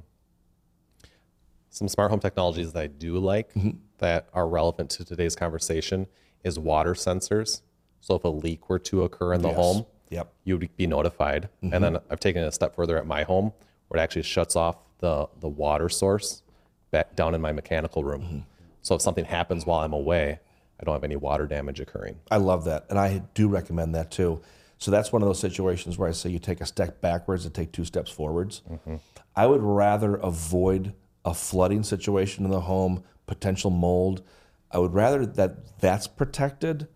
[SPEAKER 2] Some smart home technologies that I do like mm-hmm. that are relevant to today's conversation is water sensors. So if a leak were to occur in the yes. home,
[SPEAKER 1] yep.
[SPEAKER 2] you would be notified. Mm-hmm. And then I've taken it a step further at my home where it actually shuts off the, the water source back down in my mechanical room. Mm-hmm. So if something happens while I'm away, I don't have any water damage occurring.
[SPEAKER 1] I love that. And I do recommend that too. So that's one of those situations where I say you take a step backwards and take two steps forwards. Mm-hmm. I would rather avoid a flooding situation in the home, potential mold. I would rather that that's protected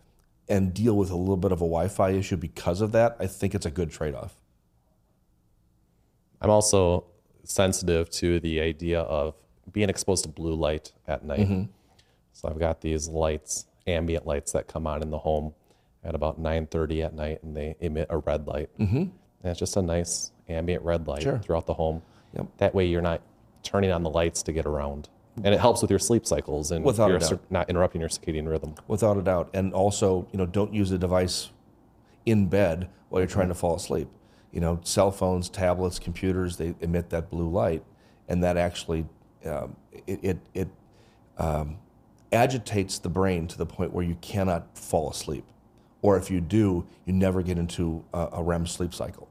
[SPEAKER 1] and deal with a little bit of a Wi-Fi issue because of that. I think it's a good trade-off.
[SPEAKER 2] I'm also sensitive to the idea of being exposed to blue light at night. Mm-hmm. So I've got these lights, ambient lights that come on in the home at about 9:30 at night, and they emit a red light. Mm-hmm. And it's just a nice ambient red light sure. throughout the home. Yep. That way, you're not turning on the lights to get around, and it helps with your sleep cycles and
[SPEAKER 1] Without
[SPEAKER 2] your, not interrupting your circadian rhythm.
[SPEAKER 1] Without a doubt, and also, you know, don't use a device in bed while you're trying to fall asleep. You know, cell phones, tablets, computers, they emit that blue light, and that actually um, it it, it um, agitates the brain to the point where you cannot fall asleep or if you do, you never get into a, a REM sleep cycle.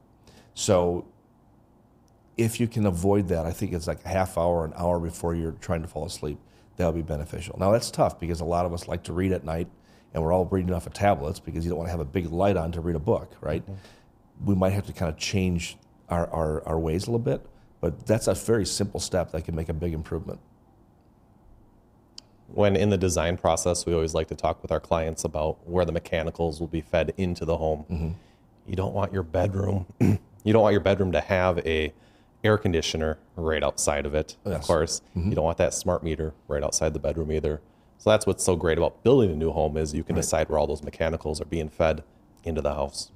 [SPEAKER 1] So if you can avoid that, I think it's like a half hour, an hour before you're trying to fall asleep, that would be beneficial. Now that's tough because a lot of us like to read at night and we're all reading off of tablets because you don't want to have a big light on to read a book, right? Mm-hmm. We might have to kind of change our, our, our ways a little bit, but that's a very simple step that can make a big improvement
[SPEAKER 2] when in the design process, we always like to talk with our clients about where the mechanicals will be fed into the home. Mm-hmm. You don't want your bedroom, you don't want your bedroom to have a air conditioner right outside of it. Yes. Of course, mm-hmm. you don't want that smart meter right outside the bedroom either. So that's what's so great about building a new home is you can right. decide where all those mechanicals are being fed into the house.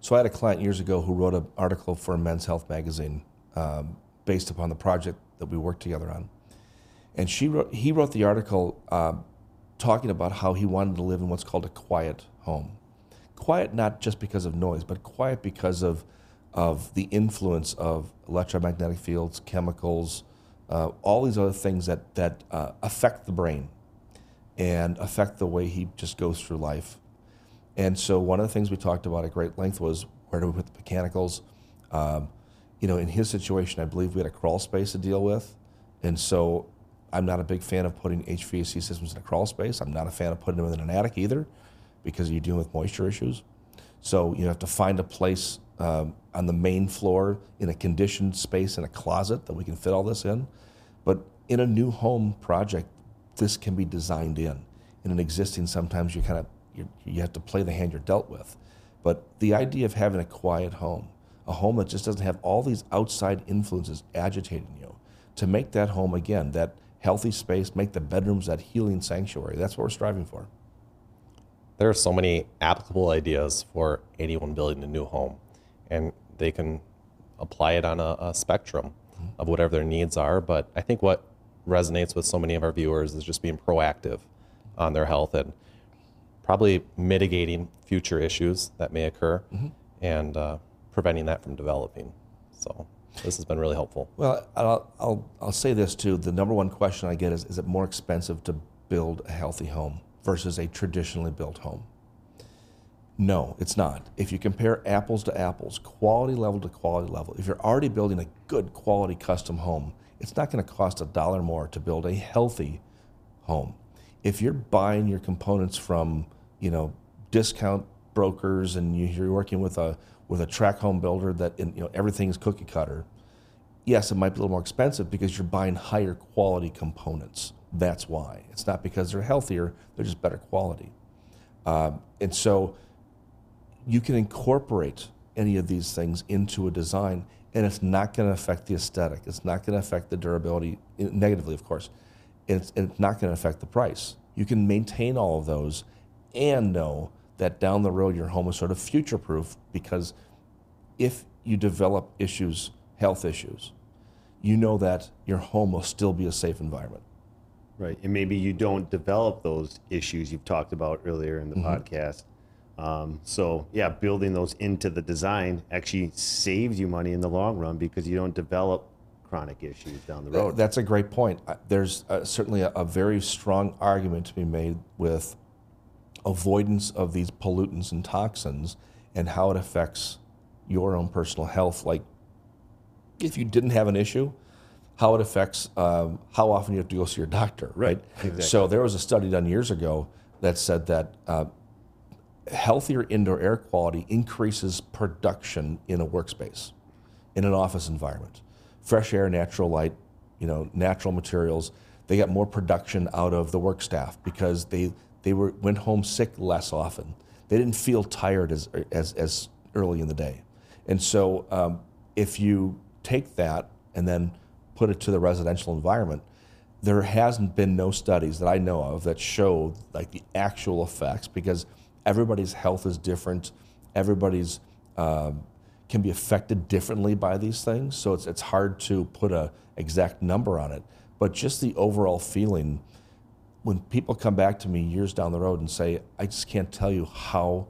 [SPEAKER 1] So I had a client years ago who wrote an article for Men's Health magazine um, based upon the project that we worked together on and she wrote, he wrote the article uh, talking about how he wanted to live in what's called a quiet home. Quiet not just because of noise, but quiet because of, of the influence of electromagnetic fields, chemicals, uh, all these other things that, that uh, affect the brain and affect the way he just goes through life. And so one of the things we talked about at great length was where do we put the mechanicals? Um, you know, in his situation, I believe we had a crawl space to deal with. And so I'm not a big fan of putting HVAC systems in a crawl space. I'm not a fan of putting them in an attic either because you're dealing with moisture issues. So you have to find a place um, on the main floor in a conditioned space in a closet that we can fit all this in. But in a new home project, this can be designed in. In an existing, sometimes you kind of you, have to play the hand you're dealt with. But the idea of having a quiet home, a home that just doesn't have all these outside influences agitating you, to make that home again that healthy space, make the bedrooms that healing sanctuary. That's what we're striving for.
[SPEAKER 2] There are so many applicable ideas for anyone building a new home, and they can apply it on a, a spectrum of whatever their needs are. But I think what resonates with so many of our viewers is just being proactive on their health and probably mitigating future issues that may occur and uh, preventing that from developing. So this has been really helpful.
[SPEAKER 1] Well, I'll, I'll, I'll say this too. The number one question I get is Is it more expensive to build a healthy home versus a traditionally built home? No, it's not. If you compare apples to apples, quality level to quality level, if you're already building a good quality custom home, it's not going to cost a dollar more to build a healthy home. If you're buying your components from, you know, discount brokers and you- you're working with a with a track home builder that you know everything's cookie cutter, yes, it might be a little more expensive because you're buying higher quality components. That's why. It's not because they're healthier; they're just better quality. Um, and so, you can incorporate any of these things into a design, and it's not going to affect the aesthetic. It's not going to affect the durability eh, negatively, of course. And it's, and it's not going to affect the price. You can maintain all of those, and know that down the road your home is sort of future proof because if you develop issues, health issues, you know that your home will still be a safe environment.
[SPEAKER 4] Right. And maybe you don't develop those issues you've talked about earlier in the
[SPEAKER 1] Mm-hmm.
[SPEAKER 4] podcast. Um, so, yeah, building those into the design actually saves you money in the long run because you don't develop chronic issues down the road.
[SPEAKER 1] That's a great point. There's uh, certainly a, a very strong argument to be made with avoidance of these pollutants and toxins and how it affects your own personal health. Like, if you didn't have an issue, how it affects um, how often you have to go see your doctor, right?
[SPEAKER 4] exactly.
[SPEAKER 1] So there was a study done years ago that said that uh, healthier indoor air quality increases production in a workspace, in an office environment. Fresh air, natural light, you know, natural materials. They got more production out of the work staff because they they were went home sick less often. They didn't feel tired as as, as early in the day, and so um, if you take that and then put it to the residential environment, there hasn't been no studies that I know of that show like the actual effects because everybody's health is different. Everybody's um, can be affected differently by these things, so it's it's hard to put a exact number on it. But just the overall feeling when people come back to me years down the road and say, "I just can't tell you how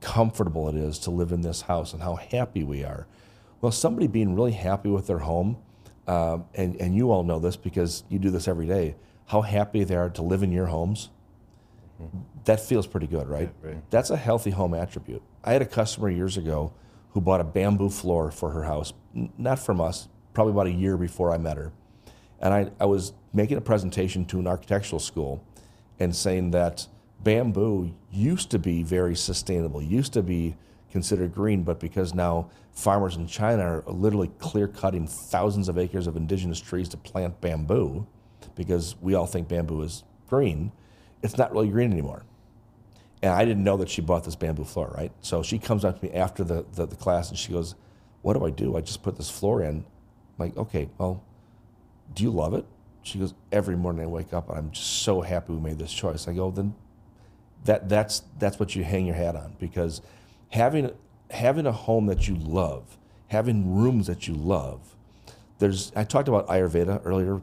[SPEAKER 1] comfortable it is to live in this house and how happy we are." Well, somebody being really happy with their home, um, and and you all know this because you do this every day. How happy they are to live in your homes. That feels pretty good, right?
[SPEAKER 4] Yeah, right.
[SPEAKER 1] That's a healthy home attribute. I had a customer years ago who bought a bamboo floor for her house, N- not from us, probably about a year before I met her. And I, I was making a presentation to an architectural school and saying that bamboo used to be very sustainable, used to be considered green, but because now farmers in China are literally clear cutting thousands of acres of indigenous trees to plant bamboo, because we all think bamboo is green, it's not really green anymore. And I didn't know that she bought this bamboo floor, right? So she comes up to me after the, the, the class and she goes, What do I do? I just put this floor in. I'm like, okay, well, do you love it? She goes, Every morning I wake up and I'm just so happy we made this choice. I go, then that that's that's what you hang your hat on because having having a home that you love, having rooms that you love. There's I talked about Ayurveda earlier.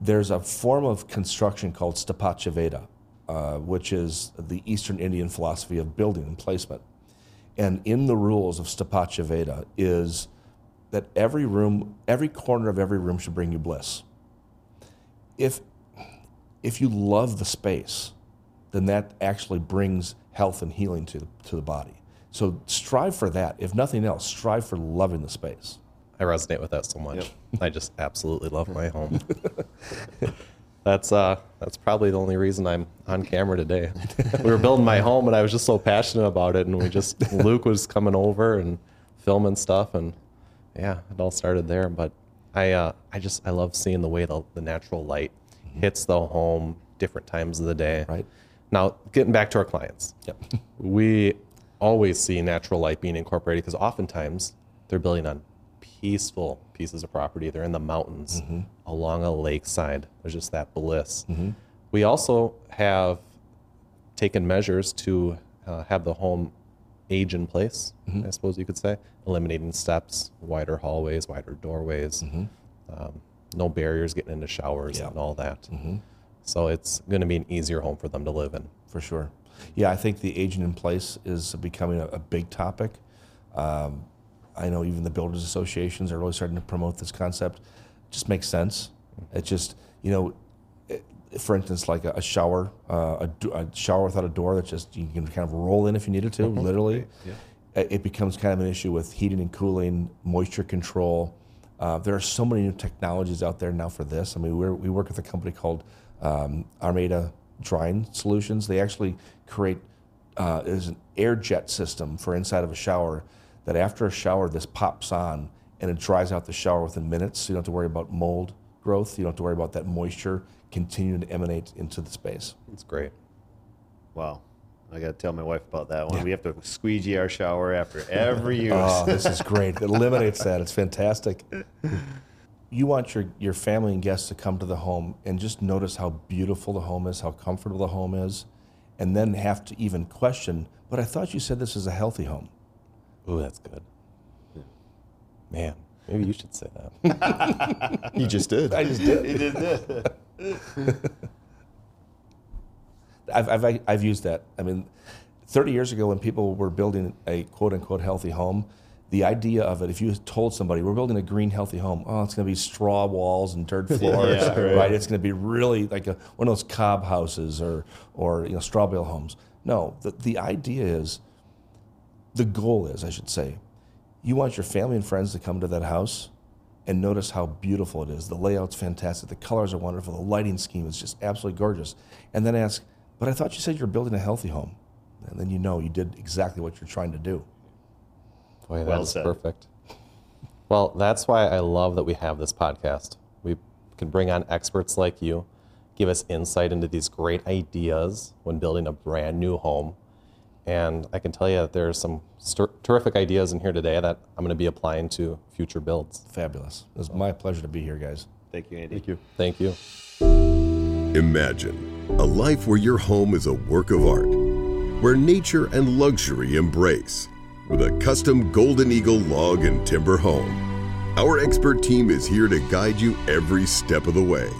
[SPEAKER 1] There's a form of construction called Sthapatya Veda, uh, which is the Eastern Indian philosophy of building and placement. And in the rules of Sthapatya Veda is that every room, every corner of every room should bring you bliss. If if you love the space, then that actually brings health and healing to, to the body. So strive for that. If nothing else, strive for loving the space.
[SPEAKER 2] I resonate with that so much. I just absolutely love my home. that's uh, that's probably the only reason I'm on camera today. we were building my home, and I was just so passionate about it, and we just Luke was coming over and filming stuff, and yeah, it all started there. But I uh, I just I love seeing the way the, the natural light hits the home different times of the day.
[SPEAKER 1] Right.
[SPEAKER 2] Now, getting back to our clients.
[SPEAKER 1] Yep.
[SPEAKER 2] We always see natural light being incorporated because oftentimes they're building on peaceful pieces of property. They're in the mountains along a lakeside. There's just that bliss. We also have taken measures to uh, have the home age in place, I suppose you could say, eliminating steps, wider hallways, wider doorways, um, no barriers getting into showers
[SPEAKER 1] Yeah.
[SPEAKER 2] and all that. So it's going to be an easier home for them to live in.
[SPEAKER 1] for sure. Yeah, I think the aging in place is becoming a, a big topic. Um, I know even the builders associations are really starting to promote this concept. It just makes sense. It just, you know, it, for instance, like a, a shower, uh, a, a shower without a door that just you can kind of roll in if you needed to, literally. It, it becomes kind of an issue with heating and cooling, moisture control. Uh, there are so many new technologies out there now for this. I mean, we're, we work with a company called um, Armada Drying Solutions. They actually create uh, is an air jet system for inside of a shower that after a shower, this pops on and it dries out the shower within minutes. So you don't have to worry about mold growth. You don't have to worry about that moisture continuing to emanate into the space.
[SPEAKER 2] It's great.
[SPEAKER 4] Wow. I got to tell my wife about that one. We have to squeegee our shower after every use.
[SPEAKER 1] Oh, this is great. It eliminates that. It's fantastic. You want your, your family and guests to come to the home and just notice how beautiful the home is, how comfortable the home is, and then have to even question, but I thought you said this is a healthy home.
[SPEAKER 2] Ooh, that's good. Man, maybe you should say that.
[SPEAKER 3] He just did.
[SPEAKER 1] I just did.
[SPEAKER 4] He did this.
[SPEAKER 1] I've, I've, I've used that. I mean, 30 years ago, when people were building a quote unquote healthy home, the idea of it, if you told somebody, we're building a green, healthy home, oh, it's going to be straw walls and dirt floors,
[SPEAKER 4] Yeah,
[SPEAKER 1] right.
[SPEAKER 4] right.
[SPEAKER 1] It's going to be really like a, one of those cob houses or, or you know, straw bale homes. No, the, the idea is, the goal is, I should say, you want your family and friends to come to that house and notice how beautiful it is. The layout's fantastic. The colors are wonderful. The lighting scheme is just absolutely gorgeous. And then ask, but I thought you said you're building a healthy home. And then you know you did exactly what you're trying to do.
[SPEAKER 2] Boy,
[SPEAKER 4] Well
[SPEAKER 2] that's
[SPEAKER 4] said.
[SPEAKER 2] perfect. Well, that's why I love that we have this podcast. We can bring on experts like you, give us insight into these great ideas when building a brand new home. And I can tell you that there's some ster- terrific ideas in here today that I'm going to be applying to future builds.
[SPEAKER 1] Fabulous. It was my pleasure to be here, guys.
[SPEAKER 4] Thank you, Andy.
[SPEAKER 3] Thank you.
[SPEAKER 2] Thank you.
[SPEAKER 5] Imagine a life where your home is a work of art, where nature and luxury embrace, with a custom Golden Eagle log and timber home. Our expert team is here to guide you every step of the way